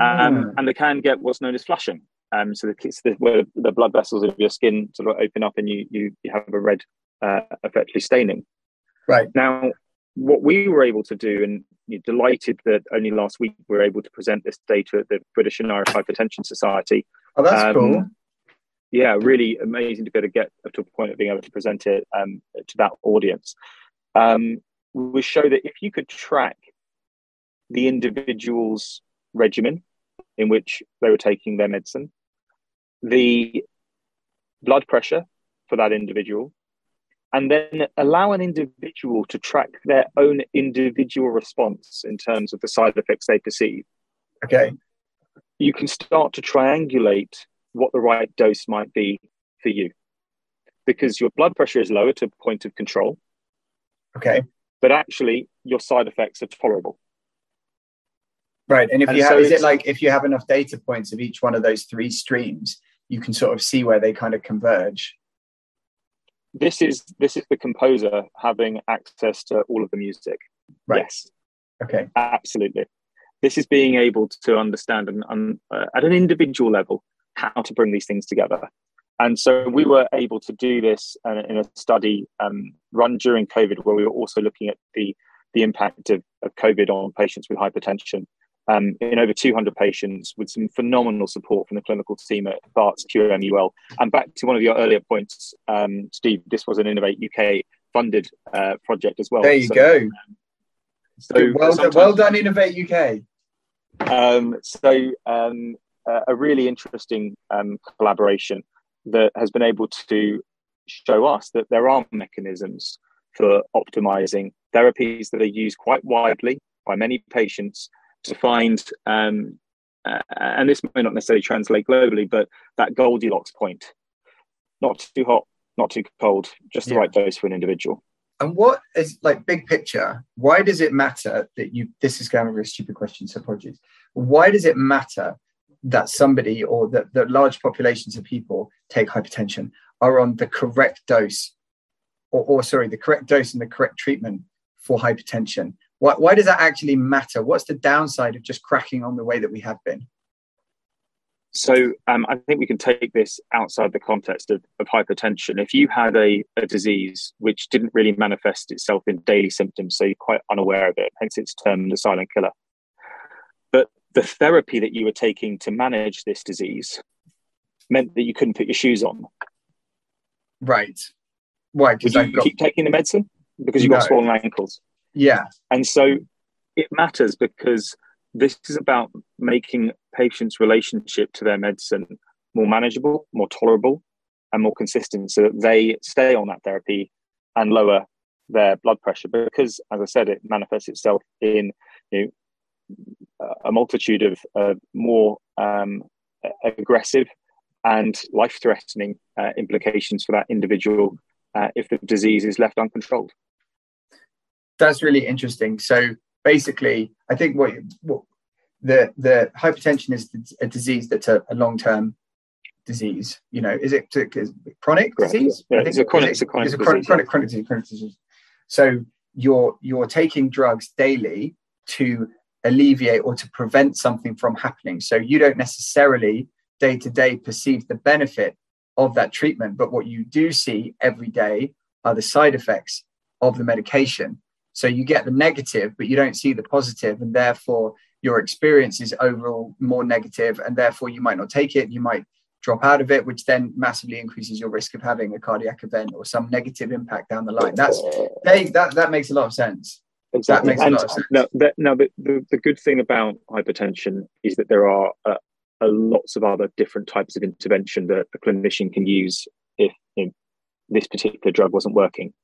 [SPEAKER 1] Ah.
[SPEAKER 2] um, and they can get what's known as flushing. Um, so the, it's the, where the blood vessels of your skin sort of open up and you you, you have a red, uh, effectively staining.
[SPEAKER 1] Right.
[SPEAKER 2] Now, what we were able to do, and you're delighted that only last week we were able to present this data at the British and Irish Hypertension Society.
[SPEAKER 1] Oh, that's
[SPEAKER 2] Um,
[SPEAKER 1] cool.
[SPEAKER 2] Yeah, really amazing to be able to get to a point of being able to present it um, to that audience. Um, we show that if you could track the individual's regimen in which they were taking their medicine, the blood pressure for that individual, and then allow an individual to track their own individual response in terms of the side effects they perceive,
[SPEAKER 1] Okay.
[SPEAKER 2] you can start to triangulate what the right dose might be for you. Because your blood pressure is lower to a point of control,
[SPEAKER 1] Okay.
[SPEAKER 2] but actually your side effects are tolerable.
[SPEAKER 1] Right. And if
[SPEAKER 2] And
[SPEAKER 1] you
[SPEAKER 2] so
[SPEAKER 1] have, is it like if you have enough data points of each one of those three streams, you can sort of see where they kind of converge.
[SPEAKER 2] This is this is the composer having access to all of the music.
[SPEAKER 1] Right.
[SPEAKER 2] Yes,
[SPEAKER 1] Okay.
[SPEAKER 2] absolutely. This is being able to understand and, uh, at an individual level how to bring these things together. And so we were able to do this uh, in a study um, run during COVID, where we were also looking at the the impact of, of COVID on patients with hypertension um, in over 200 patients with some phenomenal support from the clinical team at Barts QMUL. And back to one of your earlier points, um, Steve, this was an Innovate UK funded uh, project as well.
[SPEAKER 1] There you
[SPEAKER 2] So-
[SPEAKER 1] go.
[SPEAKER 2] So
[SPEAKER 1] well, done, well done, Innovate UK.
[SPEAKER 2] um, so um, uh, a really interesting um, collaboration that has been able to show us that there are mechanisms for optimizing therapies that are used quite widely by many patients to find um, uh, and this may not necessarily translate globally but that goldilocks point not too hot not too cold just the
[SPEAKER 1] Yeah.
[SPEAKER 2] right dose for an individual
[SPEAKER 1] And what is like big picture? Why does it matter that you? This is kind of a stupid question, so apologies. Why does it matter that somebody or that, that large populations of people take hypertension are on the correct dose, or, or sorry, the correct dose and the correct treatment for hypertension? Why, why does that actually matter? What's the downside of just cracking on the way that we have been?
[SPEAKER 2] So um, I think we can take this outside the context of, of hypertension. If you had a, a disease which didn't really manifest itself in daily symptoms, so you're quite unaware of it, hence it's termed the silent killer. But the therapy that you were taking to manage this disease meant that you couldn't put your shoes on.
[SPEAKER 1] Right. Why? Because
[SPEAKER 2] you
[SPEAKER 1] I've got
[SPEAKER 2] keep taking the medicine? Because you've got swollen ankles.
[SPEAKER 1] Yeah.
[SPEAKER 2] And so it matters because this is about making patients' relationship to their medicine more manageable, more tolerable, and more consistent so that they stay on that therapy and lower their blood pressure. Because, as I said, it manifests itself in you know, a multitude of uh, more um, aggressive and life threatening uh, implications for that individual uh, if the disease is left uncontrolled.
[SPEAKER 1] That's really interesting. So basically, I think what, what the the hypertension is a disease that's a, a long term disease. You know, is it, is it chronic disease?
[SPEAKER 2] Yeah, it's a chronic, it's a chronic, it's a
[SPEAKER 1] chronic, disease, chronic, chronic, disease, chronic disease. So you're you're taking drugs daily to alleviate or to prevent something from happening. So you don't necessarily day to day perceive the benefit of that treatment, but what you do see every day are the side effects of the medication. So you get the negative, but you don't see the positive, and therefore your experience is overall more negative, and therefore you might not take it. You might drop out of it, which then massively increases your risk of having a cardiac event or some negative impact down the line. That's they, that that makes a lot of sense.
[SPEAKER 2] Exactly. That makes and a lot of sense. Now, the, now the, the, the, good thing about hypertension is that there are uh, uh, lots of other different types of intervention that a clinician can use if know, this particular drug wasn't working.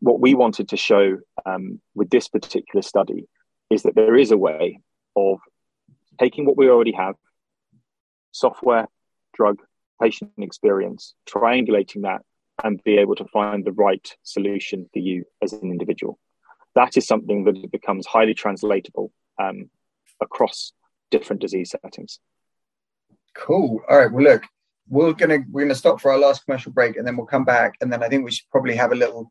[SPEAKER 2] What we wanted to show um, with this particular study is that there is a way of taking what we already have, software, drug, patient experience, triangulating that, and be able to find the right solution for you as an individual. That is something that becomes highly translatable um, across different disease settings.
[SPEAKER 1] Cool. All right. Well, look, we're gonna we're gonna stop for our last commercial break, and then we'll come back, and then I think we should probably have a little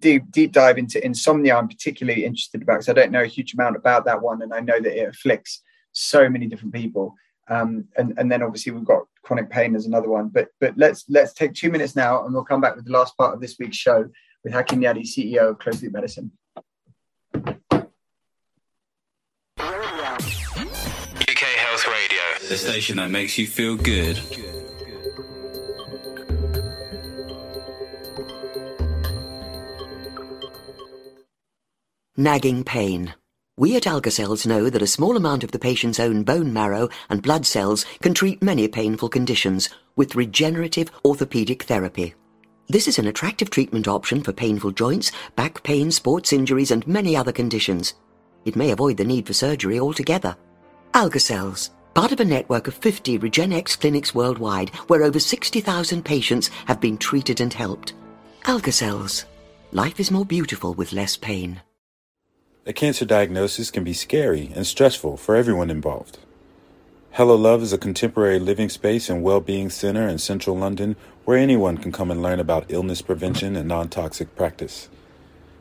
[SPEAKER 1] deep deep dive into insomnia. I'm particularly interested about because I don't know a huge amount about that one, and I know that it afflicts so many different people. Um, and and then obviously we've got chronic pain as another one. But but let's let's take two minutes now, and we'll come back with the last part of this week's show with Hakim Yadi, CEO of Closed Loop Medicine.
[SPEAKER 3] UK Health Radio, the station that makes you feel good.
[SPEAKER 4] Nagging pain. We at Algacells know that a small amount of the patient's own bone marrow and blood cells can treat many painful conditions with regenerative orthopedic therapy. This is an attractive treatment option for painful joints, back pain, sports injuries, and many other conditions. It may avoid the need for surgery altogether. Algacells, part of a network of 50 Regenexx clinics worldwide where over 60,000 patients have been treated and helped. Algacells. Life is more beautiful with less pain.
[SPEAKER 5] A cancer diagnosis can be scary and stressful for everyone involved. Hello Love is a contemporary living space and well-being center in central London where anyone can come and learn about illness prevention and non-toxic practice.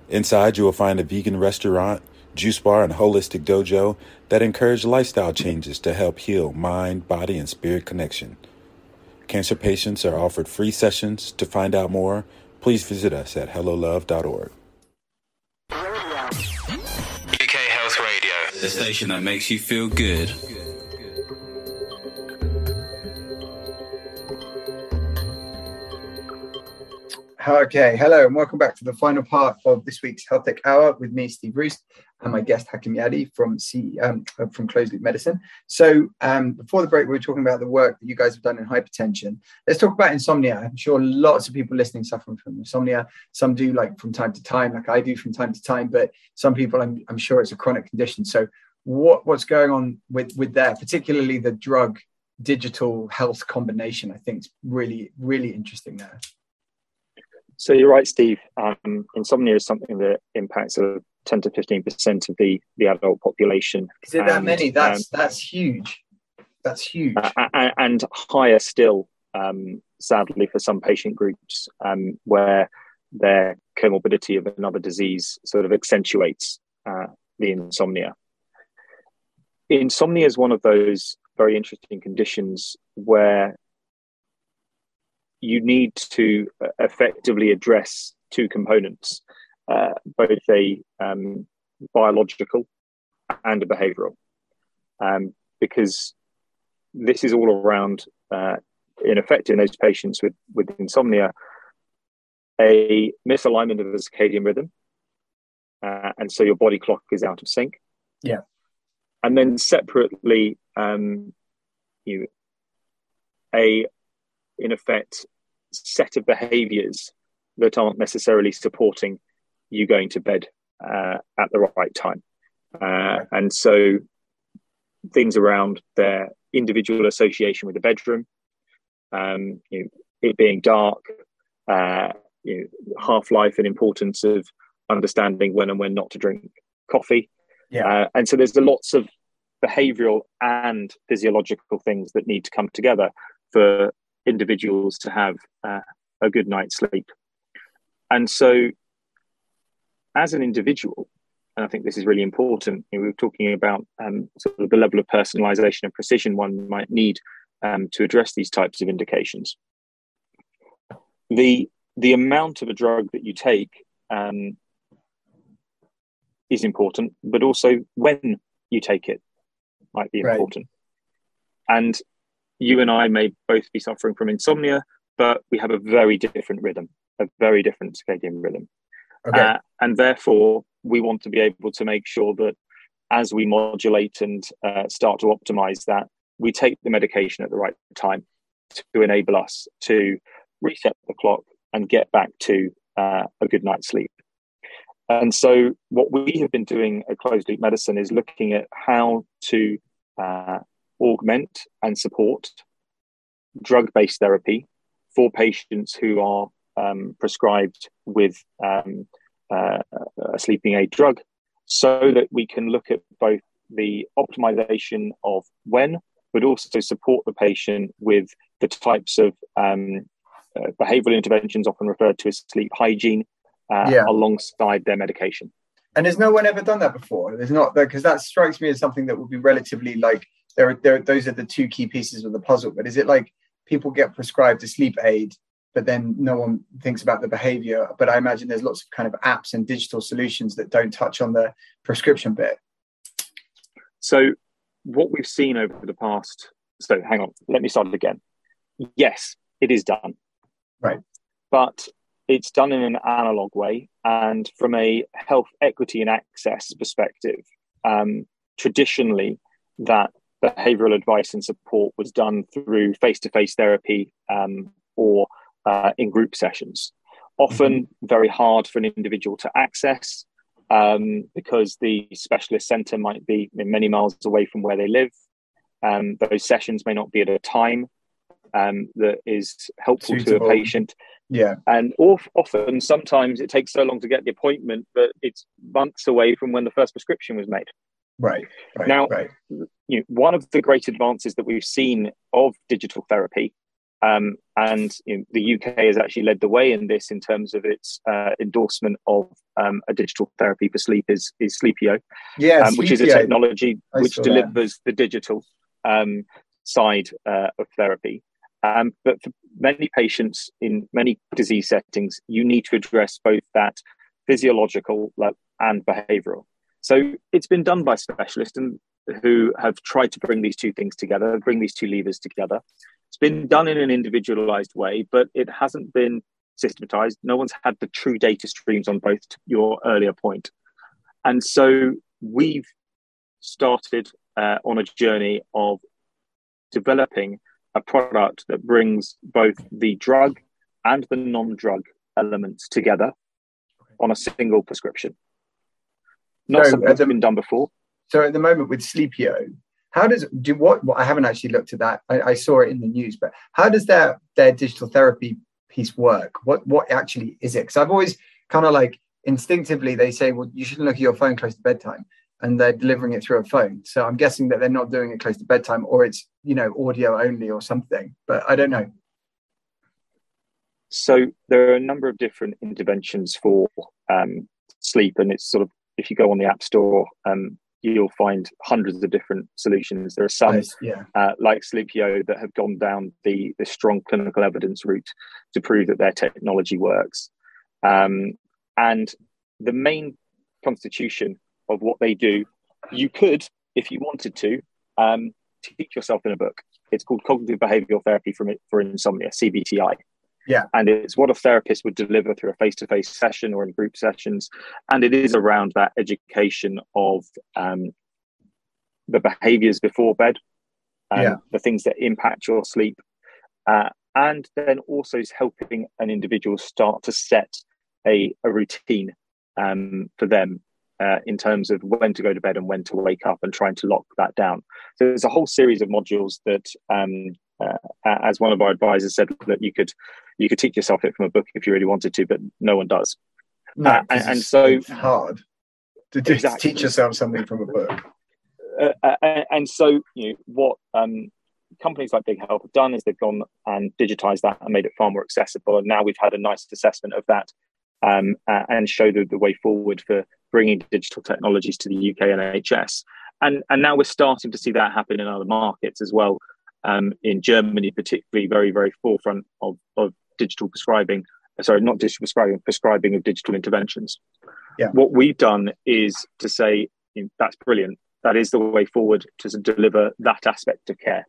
[SPEAKER 5] Inside, you will find a vegan restaurant, juice bar, and holistic dojo that encourage lifestyle changes to help heal mind, body, and spirit connection. Cancer patients are offered free sessions. To find out more, please visit us at hellolove.org.
[SPEAKER 3] the station that makes you feel good.
[SPEAKER 1] Okay, hello, and welcome back to the final part of this week's Health Tech Hour with me, Steve Roest, and my guest Hakim Yadi from C, um, from Closed Loop Medicine. So, um, before the break, we were talking about the work that you guys have done in hypertension. Let's talk about insomnia. I'm sure lots of people listening suffering from insomnia. Some do, like from time to time, like I do from time to time, but some people, I'm, I'm sure, it's a chronic condition. So, what what's going on with with that, particularly the drug digital health combination? I think is really really interesting there.
[SPEAKER 2] So you're right, Steve. Um, insomnia is something that impacts a 10 to 15 percent of the the adult population.
[SPEAKER 1] Is it that many? That's um, that's huge. That's huge.
[SPEAKER 2] Uh, and higher still, um, sadly, for some patient groups um, where their comorbidity of another disease sort of accentuates uh, the insomnia. Insomnia is one of those very interesting conditions where you need to uh, effectively address two components, uh, both a um, biological and a behavioral, um, because this is all around, uh, in effect, in those patients with, with insomnia, a misalignment of the circadian rhythm. Uh, and so your body clock is out of sync.
[SPEAKER 1] Yeah.
[SPEAKER 2] And then separately, um, you a in effect set of behaviors that aren't necessarily supporting you going to bed uh, at the right time. Uh, and so things around their individual association with the bedroom, um, you know, it being dark, uh, you know, half life and importance of understanding when and when not to drink coffee.
[SPEAKER 1] Yeah.
[SPEAKER 2] Uh, and so there's lots of behavioral and physiological things that need to come together for individuals to have uh, a good night's sleep. And so, as an individual, and I think this is really important, you know, we were talking about um, sort of the level of personalization and precision one might need um, to address these types of indications. The the amount of a drug that you take um, is important, but also when you take it might be
[SPEAKER 1] Right.
[SPEAKER 2] important. And you and I may both be suffering from insomnia, but we have a very different rhythm, a very different circadian rhythm.
[SPEAKER 1] Okay.
[SPEAKER 2] Uh, and therefore, we want to be able to make sure that as we modulate and uh, start to optimize that, we take the medication at the right time to enable us to reset the clock and get back to uh, a good night's sleep. And so, what we have been doing at Closed Loop Medicine is looking at how to uh, augment and support drug based therapy for patients who are um, prescribed with um, uh, a sleeping aid drug so that we can look at both the optimization of when, but also support the patient with the types of um, uh, behavioral interventions, often referred to as sleep hygiene, uh,
[SPEAKER 1] Yeah.
[SPEAKER 2] alongside their medication.
[SPEAKER 1] And has no one ever done that before? There's not because that strikes me as something that would be relatively like there. are- There, those are the two key pieces of the puzzle. But is it like people get prescribed a sleep aid, but then no one thinks about the behavior? But I imagine there's lots of kind of apps and digital solutions that don't touch on the prescription bit.
[SPEAKER 2] So, what we've seen over the past, so hang on, let me start again. Yes, it is done.
[SPEAKER 1] Right.
[SPEAKER 2] But it's done in an analog way. And from a health equity and access perspective, um, traditionally, that behavioral advice and support was done through face to face therapy um, or uh, in group sessions. Often very hard for an individual to access um, because the specialist centre might be many miles away from where they live. Um, those sessions may not be at a time um, that is helpful
[SPEAKER 1] Suitable.
[SPEAKER 2] to a patient.
[SPEAKER 1] Yeah.
[SPEAKER 2] And of, often, sometimes it takes so long to get the appointment that it's months away from when the first prescription was made.
[SPEAKER 1] Right. Right.
[SPEAKER 2] Now-
[SPEAKER 1] right.
[SPEAKER 2] You know, one of the great advances that we've seen of digital therapy, um, and you know, the UK has actually led the way in this in terms of its uh, endorsement of um, a digital therapy for sleep, is, is Sleepio
[SPEAKER 1] Yeah.
[SPEAKER 2] um, which is a technology
[SPEAKER 1] I
[SPEAKER 2] which
[SPEAKER 1] saw that.
[SPEAKER 2] delivers the digital um, side uh, of therapy. Um, but for many patients in many disease settings, you need to address both that physiological and behavioral. So it's been done by specialists and who have tried to bring these two things together, bring these two levers together. It's been done in an individualized way, but it hasn't been systematized. No one's had the true data streams on both, your earlier point. And so we've started uh, on a journey of developing a product that brings both the drug and the non-drug elements together on a single prescription. Not
[SPEAKER 1] So,
[SPEAKER 2] something
[SPEAKER 1] at
[SPEAKER 2] that's
[SPEAKER 1] the-
[SPEAKER 2] been done before.
[SPEAKER 1] So at the moment with Sleepio, how does do what? Well, I haven't actually looked at that. I, I saw it in the news, but how does their their digital therapy piece work? What what actually is it? Because I've always kind of like instinctively they say, well, you shouldn't look at your phone close to bedtime, and they're delivering it through a phone. So I'm guessing that they're not doing it close to bedtime, or it's you know audio only or something. But I don't know.
[SPEAKER 2] So there are a number of different interventions for um, sleep, and it's sort of if you go on the App Store, um, you'll find hundreds of different solutions. There are some
[SPEAKER 1] Yes, yeah,
[SPEAKER 2] uh, like Sleepio that have gone down the, the strong clinical evidence route to prove that their technology works. Um, and the main constitution of what they do, you could, if you wanted to, um, teach yourself in a book. It's called Cognitive Behavioral Therapy for, for Insomnia, CBTI.
[SPEAKER 1] Yeah.
[SPEAKER 2] And it's what a therapist would deliver through a face to face session or in group sessions. And it is around that education of um, the behaviors before bed, um,
[SPEAKER 1] Yeah.
[SPEAKER 2] the things that impact your sleep, uh, and then also is helping an individual start to set a, a routine um, for them uh, in terms of when to go to bed and when to wake up and trying to lock that down. So there's a whole series of modules that, um, uh, as one of our advisors said, that you could you could teach yourself it from a book if you really wanted to, but no one does.
[SPEAKER 1] No,
[SPEAKER 2] Uh, and, and so
[SPEAKER 1] it's hard to
[SPEAKER 2] Exactly.
[SPEAKER 1] teach yourself something from a book.
[SPEAKER 2] uh, uh, and so you know what um, companies like Big Health have done is they've gone and digitized that and made it far more accessible. And now we've had a NICE assessment of that um, uh, and showed the, the way forward for bringing digital technologies to the UK NHS. And and now we're starting to see that happen in other markets as well. Um, in Germany, particularly, very very forefront of of digital prescribing. Sorry, not digital prescribing, prescribing of digital interventions.
[SPEAKER 1] Yeah.
[SPEAKER 2] What we've done is to say that's brilliant that is the way forward to deliver that aspect of care.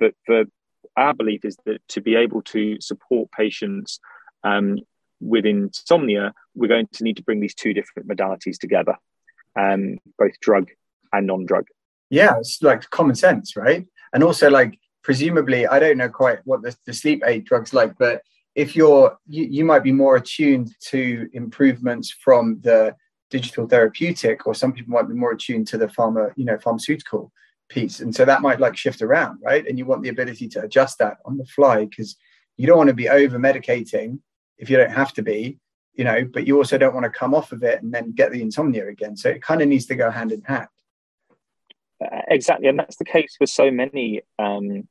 [SPEAKER 2] But for our belief is that to be able to support patients um, with insomnia, we're going to need to bring these two different modalities together, um, both drug and non-drug.
[SPEAKER 1] Yeah, it's like common sense, right? And also, like, presumably, I don't know quite what the, the sleep aid drugs like, but if you're, you, you might be more attuned to improvements from the digital therapeutic, or some people might be more attuned to the pharma, you know, pharmaceutical piece. And so that might like shift around, right? And you want the ability to adjust that on the fly because you don't want to be over medicating if you don't have to be, you know, but you also don't want to come off of it and then get the insomnia again. So it kind of needs to go hand in hand.
[SPEAKER 2] Uh, exactly, and that's the case for so many, um,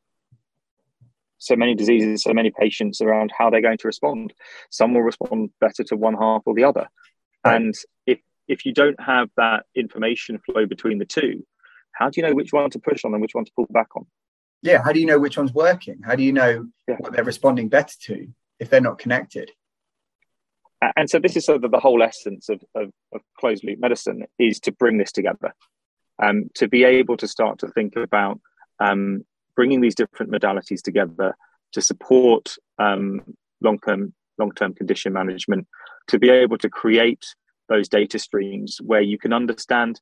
[SPEAKER 2] so many diseases, so many patients around how they're going to respond. Some will respond better to one half or the other, and if if you don't have that information flow between the two, how do you know which one to push on and which one to pull back on?
[SPEAKER 1] yeah how do you know which one's working how do you know
[SPEAKER 2] Yeah.
[SPEAKER 1] what they're responding better to if they're not connected
[SPEAKER 2] And so this is sort of the whole essence of, of, of closed loop medicine is to bring this together, um, to be able to start to think about um, bringing these different modalities together to support um, long term long term condition management, to be able to create those data streams where you can understand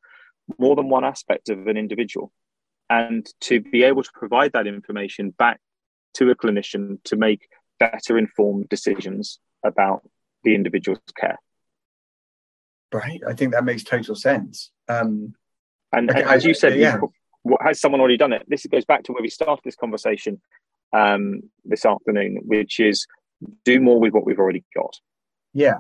[SPEAKER 2] more than one aspect of an individual, and to be able to provide that information back to a clinician to make better informed decisions about the individual's care.
[SPEAKER 1] right i think that makes total sense um
[SPEAKER 2] And,
[SPEAKER 1] Okay,
[SPEAKER 2] and as you said,
[SPEAKER 1] yeah.
[SPEAKER 2] what, has someone already done it? This goes back to where we started this conversation um, this afternoon, which is do more with what we've already got.
[SPEAKER 1] yeah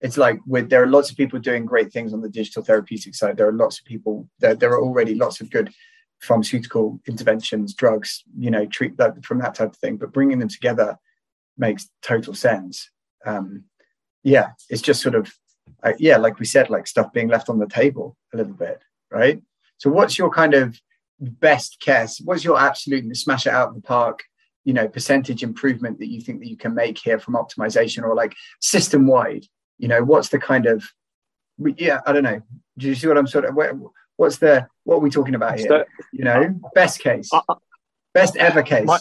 [SPEAKER 1] it's like with there are lots of people doing great things on the digital therapeutic side there are lots of people there, there are already lots of good pharmaceutical interventions drugs you know treat that from that type of thing but bringing them together makes total sense um yeah it's just sort of uh, yeah like we said like stuff being left on the table a little bit right so what's your kind of best guess what's your absolute smash it out of the park you know percentage improvement that you think that you can make here from optimization or like system wide you know what's the kind of yeah i don't know. Do you see what i'm sort of where, what's the what are we talking about here?
[SPEAKER 2] So,
[SPEAKER 1] you know best case.
[SPEAKER 2] Uh,
[SPEAKER 1] best ever case.
[SPEAKER 2] My-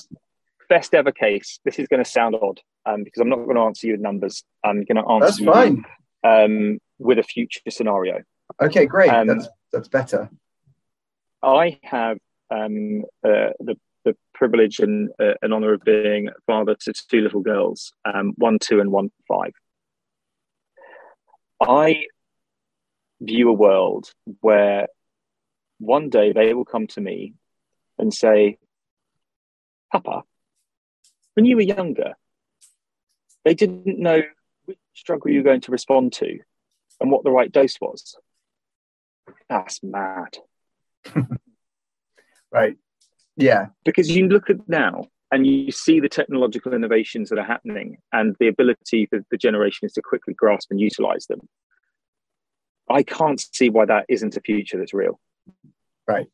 [SPEAKER 2] best ever case. This is going to sound odd um, because I'm not going to answer you with numbers. I'm going to answer
[SPEAKER 1] that's
[SPEAKER 2] you
[SPEAKER 1] fine.
[SPEAKER 2] um, with a future scenario.
[SPEAKER 1] okay great.
[SPEAKER 2] Um,
[SPEAKER 1] that's that's better
[SPEAKER 2] I have um, uh, the the privilege and uh, an honor of being father to two little girls, um, one two and one five. I view a world where one day they will come to me and say, "Papa, when you were younger, they didn't know which drug were you going to respond to and what the right dose was." That's mad.
[SPEAKER 1] right. Yeah.
[SPEAKER 2] Because you look at now and you see the technological innovations that are happening and the ability for the generations to quickly grasp and utilize them. I can't see why that isn't a future that's real.
[SPEAKER 1] Right.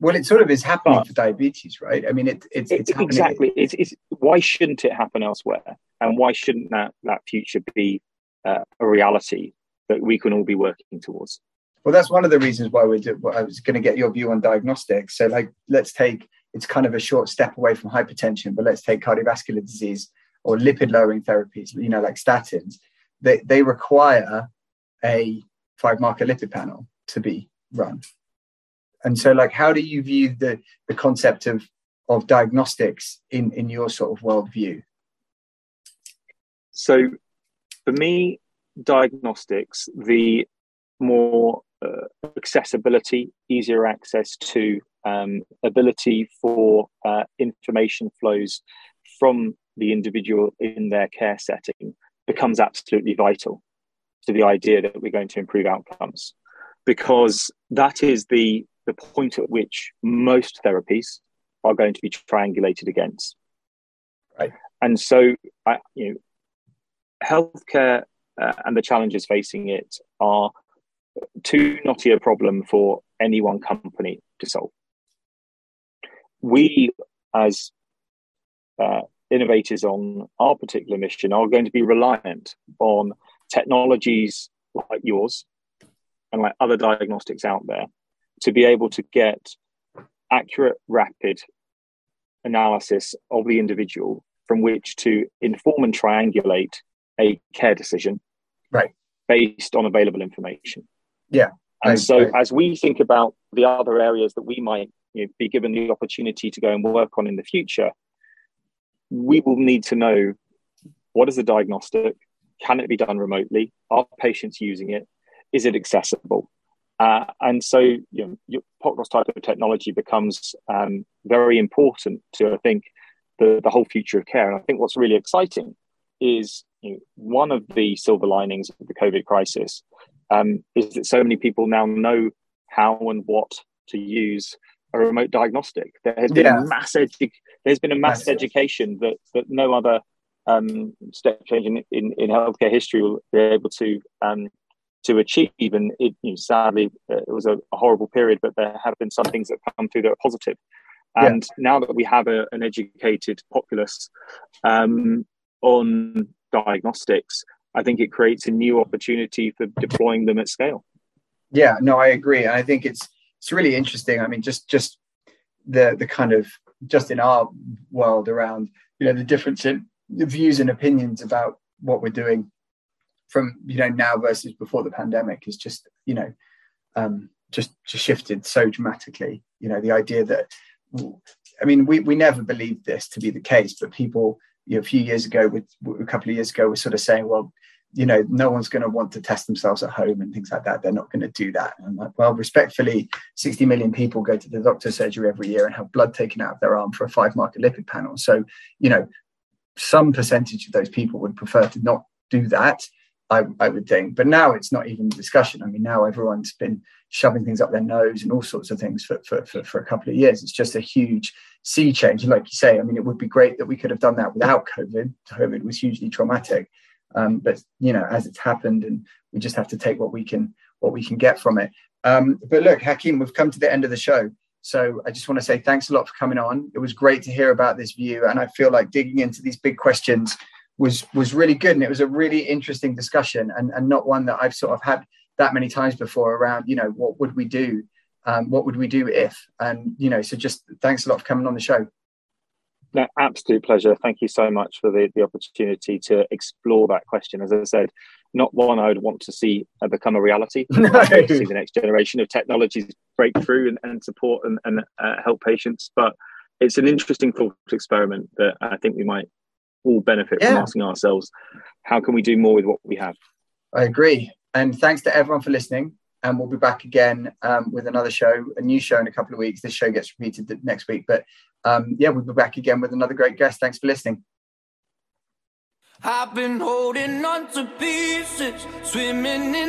[SPEAKER 1] Well it sort of is happening
[SPEAKER 2] But-
[SPEAKER 1] for diabetes right? I mean it, it's, it's
[SPEAKER 2] It- exactly. It's, it's why shouldn't it happen elsewhere? And why shouldn't that that future be uh, a reality that we can all be working towards
[SPEAKER 1] Well, that's one of the reasons why we're. Do, I was going to get your view on diagnostics. So, like, let's take it's kind of a short step away from hypertension, but let's take cardiovascular disease or lipid lowering therapies. You know, like statins. They they require a five marker lipid panel to be run. And so, like, how do you view the the concept of of diagnostics in in your sort of worldview?
[SPEAKER 2] So, for me, diagnostics, the more uh, accessibility, easier access to um, ability for uh, information flows from the individual in their care setting becomes absolutely vital to the idea that we're going to improve outcomes. Because that is the the point at which most therapies are going to be triangulated against.
[SPEAKER 1] Right.
[SPEAKER 2] And so I, you know healthcare uh, and the challenges facing it are too knotty a problem for any one company to solve. We as uh, innovators on our particular mission are going to be reliant on technologies like yours and like other diagnostics out there to be able to get accurate, rapid analysis of the individual from which to inform and triangulate a care decision
[SPEAKER 1] right.
[SPEAKER 2] based on available information
[SPEAKER 1] yeah
[SPEAKER 2] and I, so I, as we think about the other areas that we might you know, be given the opportunity to go and work on in the future we will need to know what is the diagnostic? Can it be done remotely? Are patients using it? Is it accessible? Uh, and so, you know, your POCROS type of technology becomes um, very important to, I think, the, the whole future of care. And I think what's really exciting is you know, one of the silver linings of the COVID crisis um, is that so many people now know how and what to use a remote diagnostic. There has been yeah. a mass edu- there's been a mass Massive. education that that no other um, step change in, in, in, healthcare history will be able to um, to achieve. And it, you know, sadly, uh, it was a, a, horrible period, but there have been some things that come through that are positive. And yeah. now that we have a, an educated populace um, on diagnostics, I think it creates a new opportunity for deploying them at scale.
[SPEAKER 1] Yeah, no, I agree. and I think it's it's really interesting. I mean, just just the the kind of just in our world around you know the difference in the views and opinions about what we're doing from you know now versus before the pandemic is just you know um, just just shifted so dramatically. You know, the idea that I mean, we we never believed this to be the case, but people you know, a few years ago, with a couple of years ago, were sort of saying, well, you know, no one's going to want to test themselves at home and things like that. They're not going to do that. And I'm like, well, respectfully, 60 million people go to the doctor's surgery every year and have blood taken out of their arm for a five marker lipid panel. So, you know, some percentage of those people would prefer to not do that, I, I would think. But now it's not even a discussion. I mean, now everyone's been shoving things up their nose and all sorts of things for, for, for, for a couple of years. It's just a huge sea change. And like you say, I mean, it would be great that we could have done that without COVID. COVID was hugely traumatic um, but you know, as it's happened, and we just have to take what we can what we can get from it. Um, but look, Hakim, we've come to the end of the show. So I just want to say thanks a lot for coming on. It was great to hear about this view, and I feel like digging into these big questions was was really good, and it was a really interesting discussion, and and not one that I've sort of had that many times before around you know what would we do, um, what would we do if, and you know, so just thanks a lot for coming on the show.
[SPEAKER 2] No, absolute pleasure. Thank you so much for the, the opportunity to explore that question. As I said, not one I would want to see uh, become a reality. No. see the next generation of technologies break through and, and support and, and uh, help patients. But it's an interesting thought experiment that I think we might all benefit yeah. from asking ourselves how can we do more with what we have?
[SPEAKER 1] I agree. And thanks to everyone for listening. And we'll be back again um, with another show, a new show in a couple of weeks. This show gets repeated next week. But um, yeah, we'll be back again with another great guest. Thanks for listening. I've been holding on to pieces, swimming in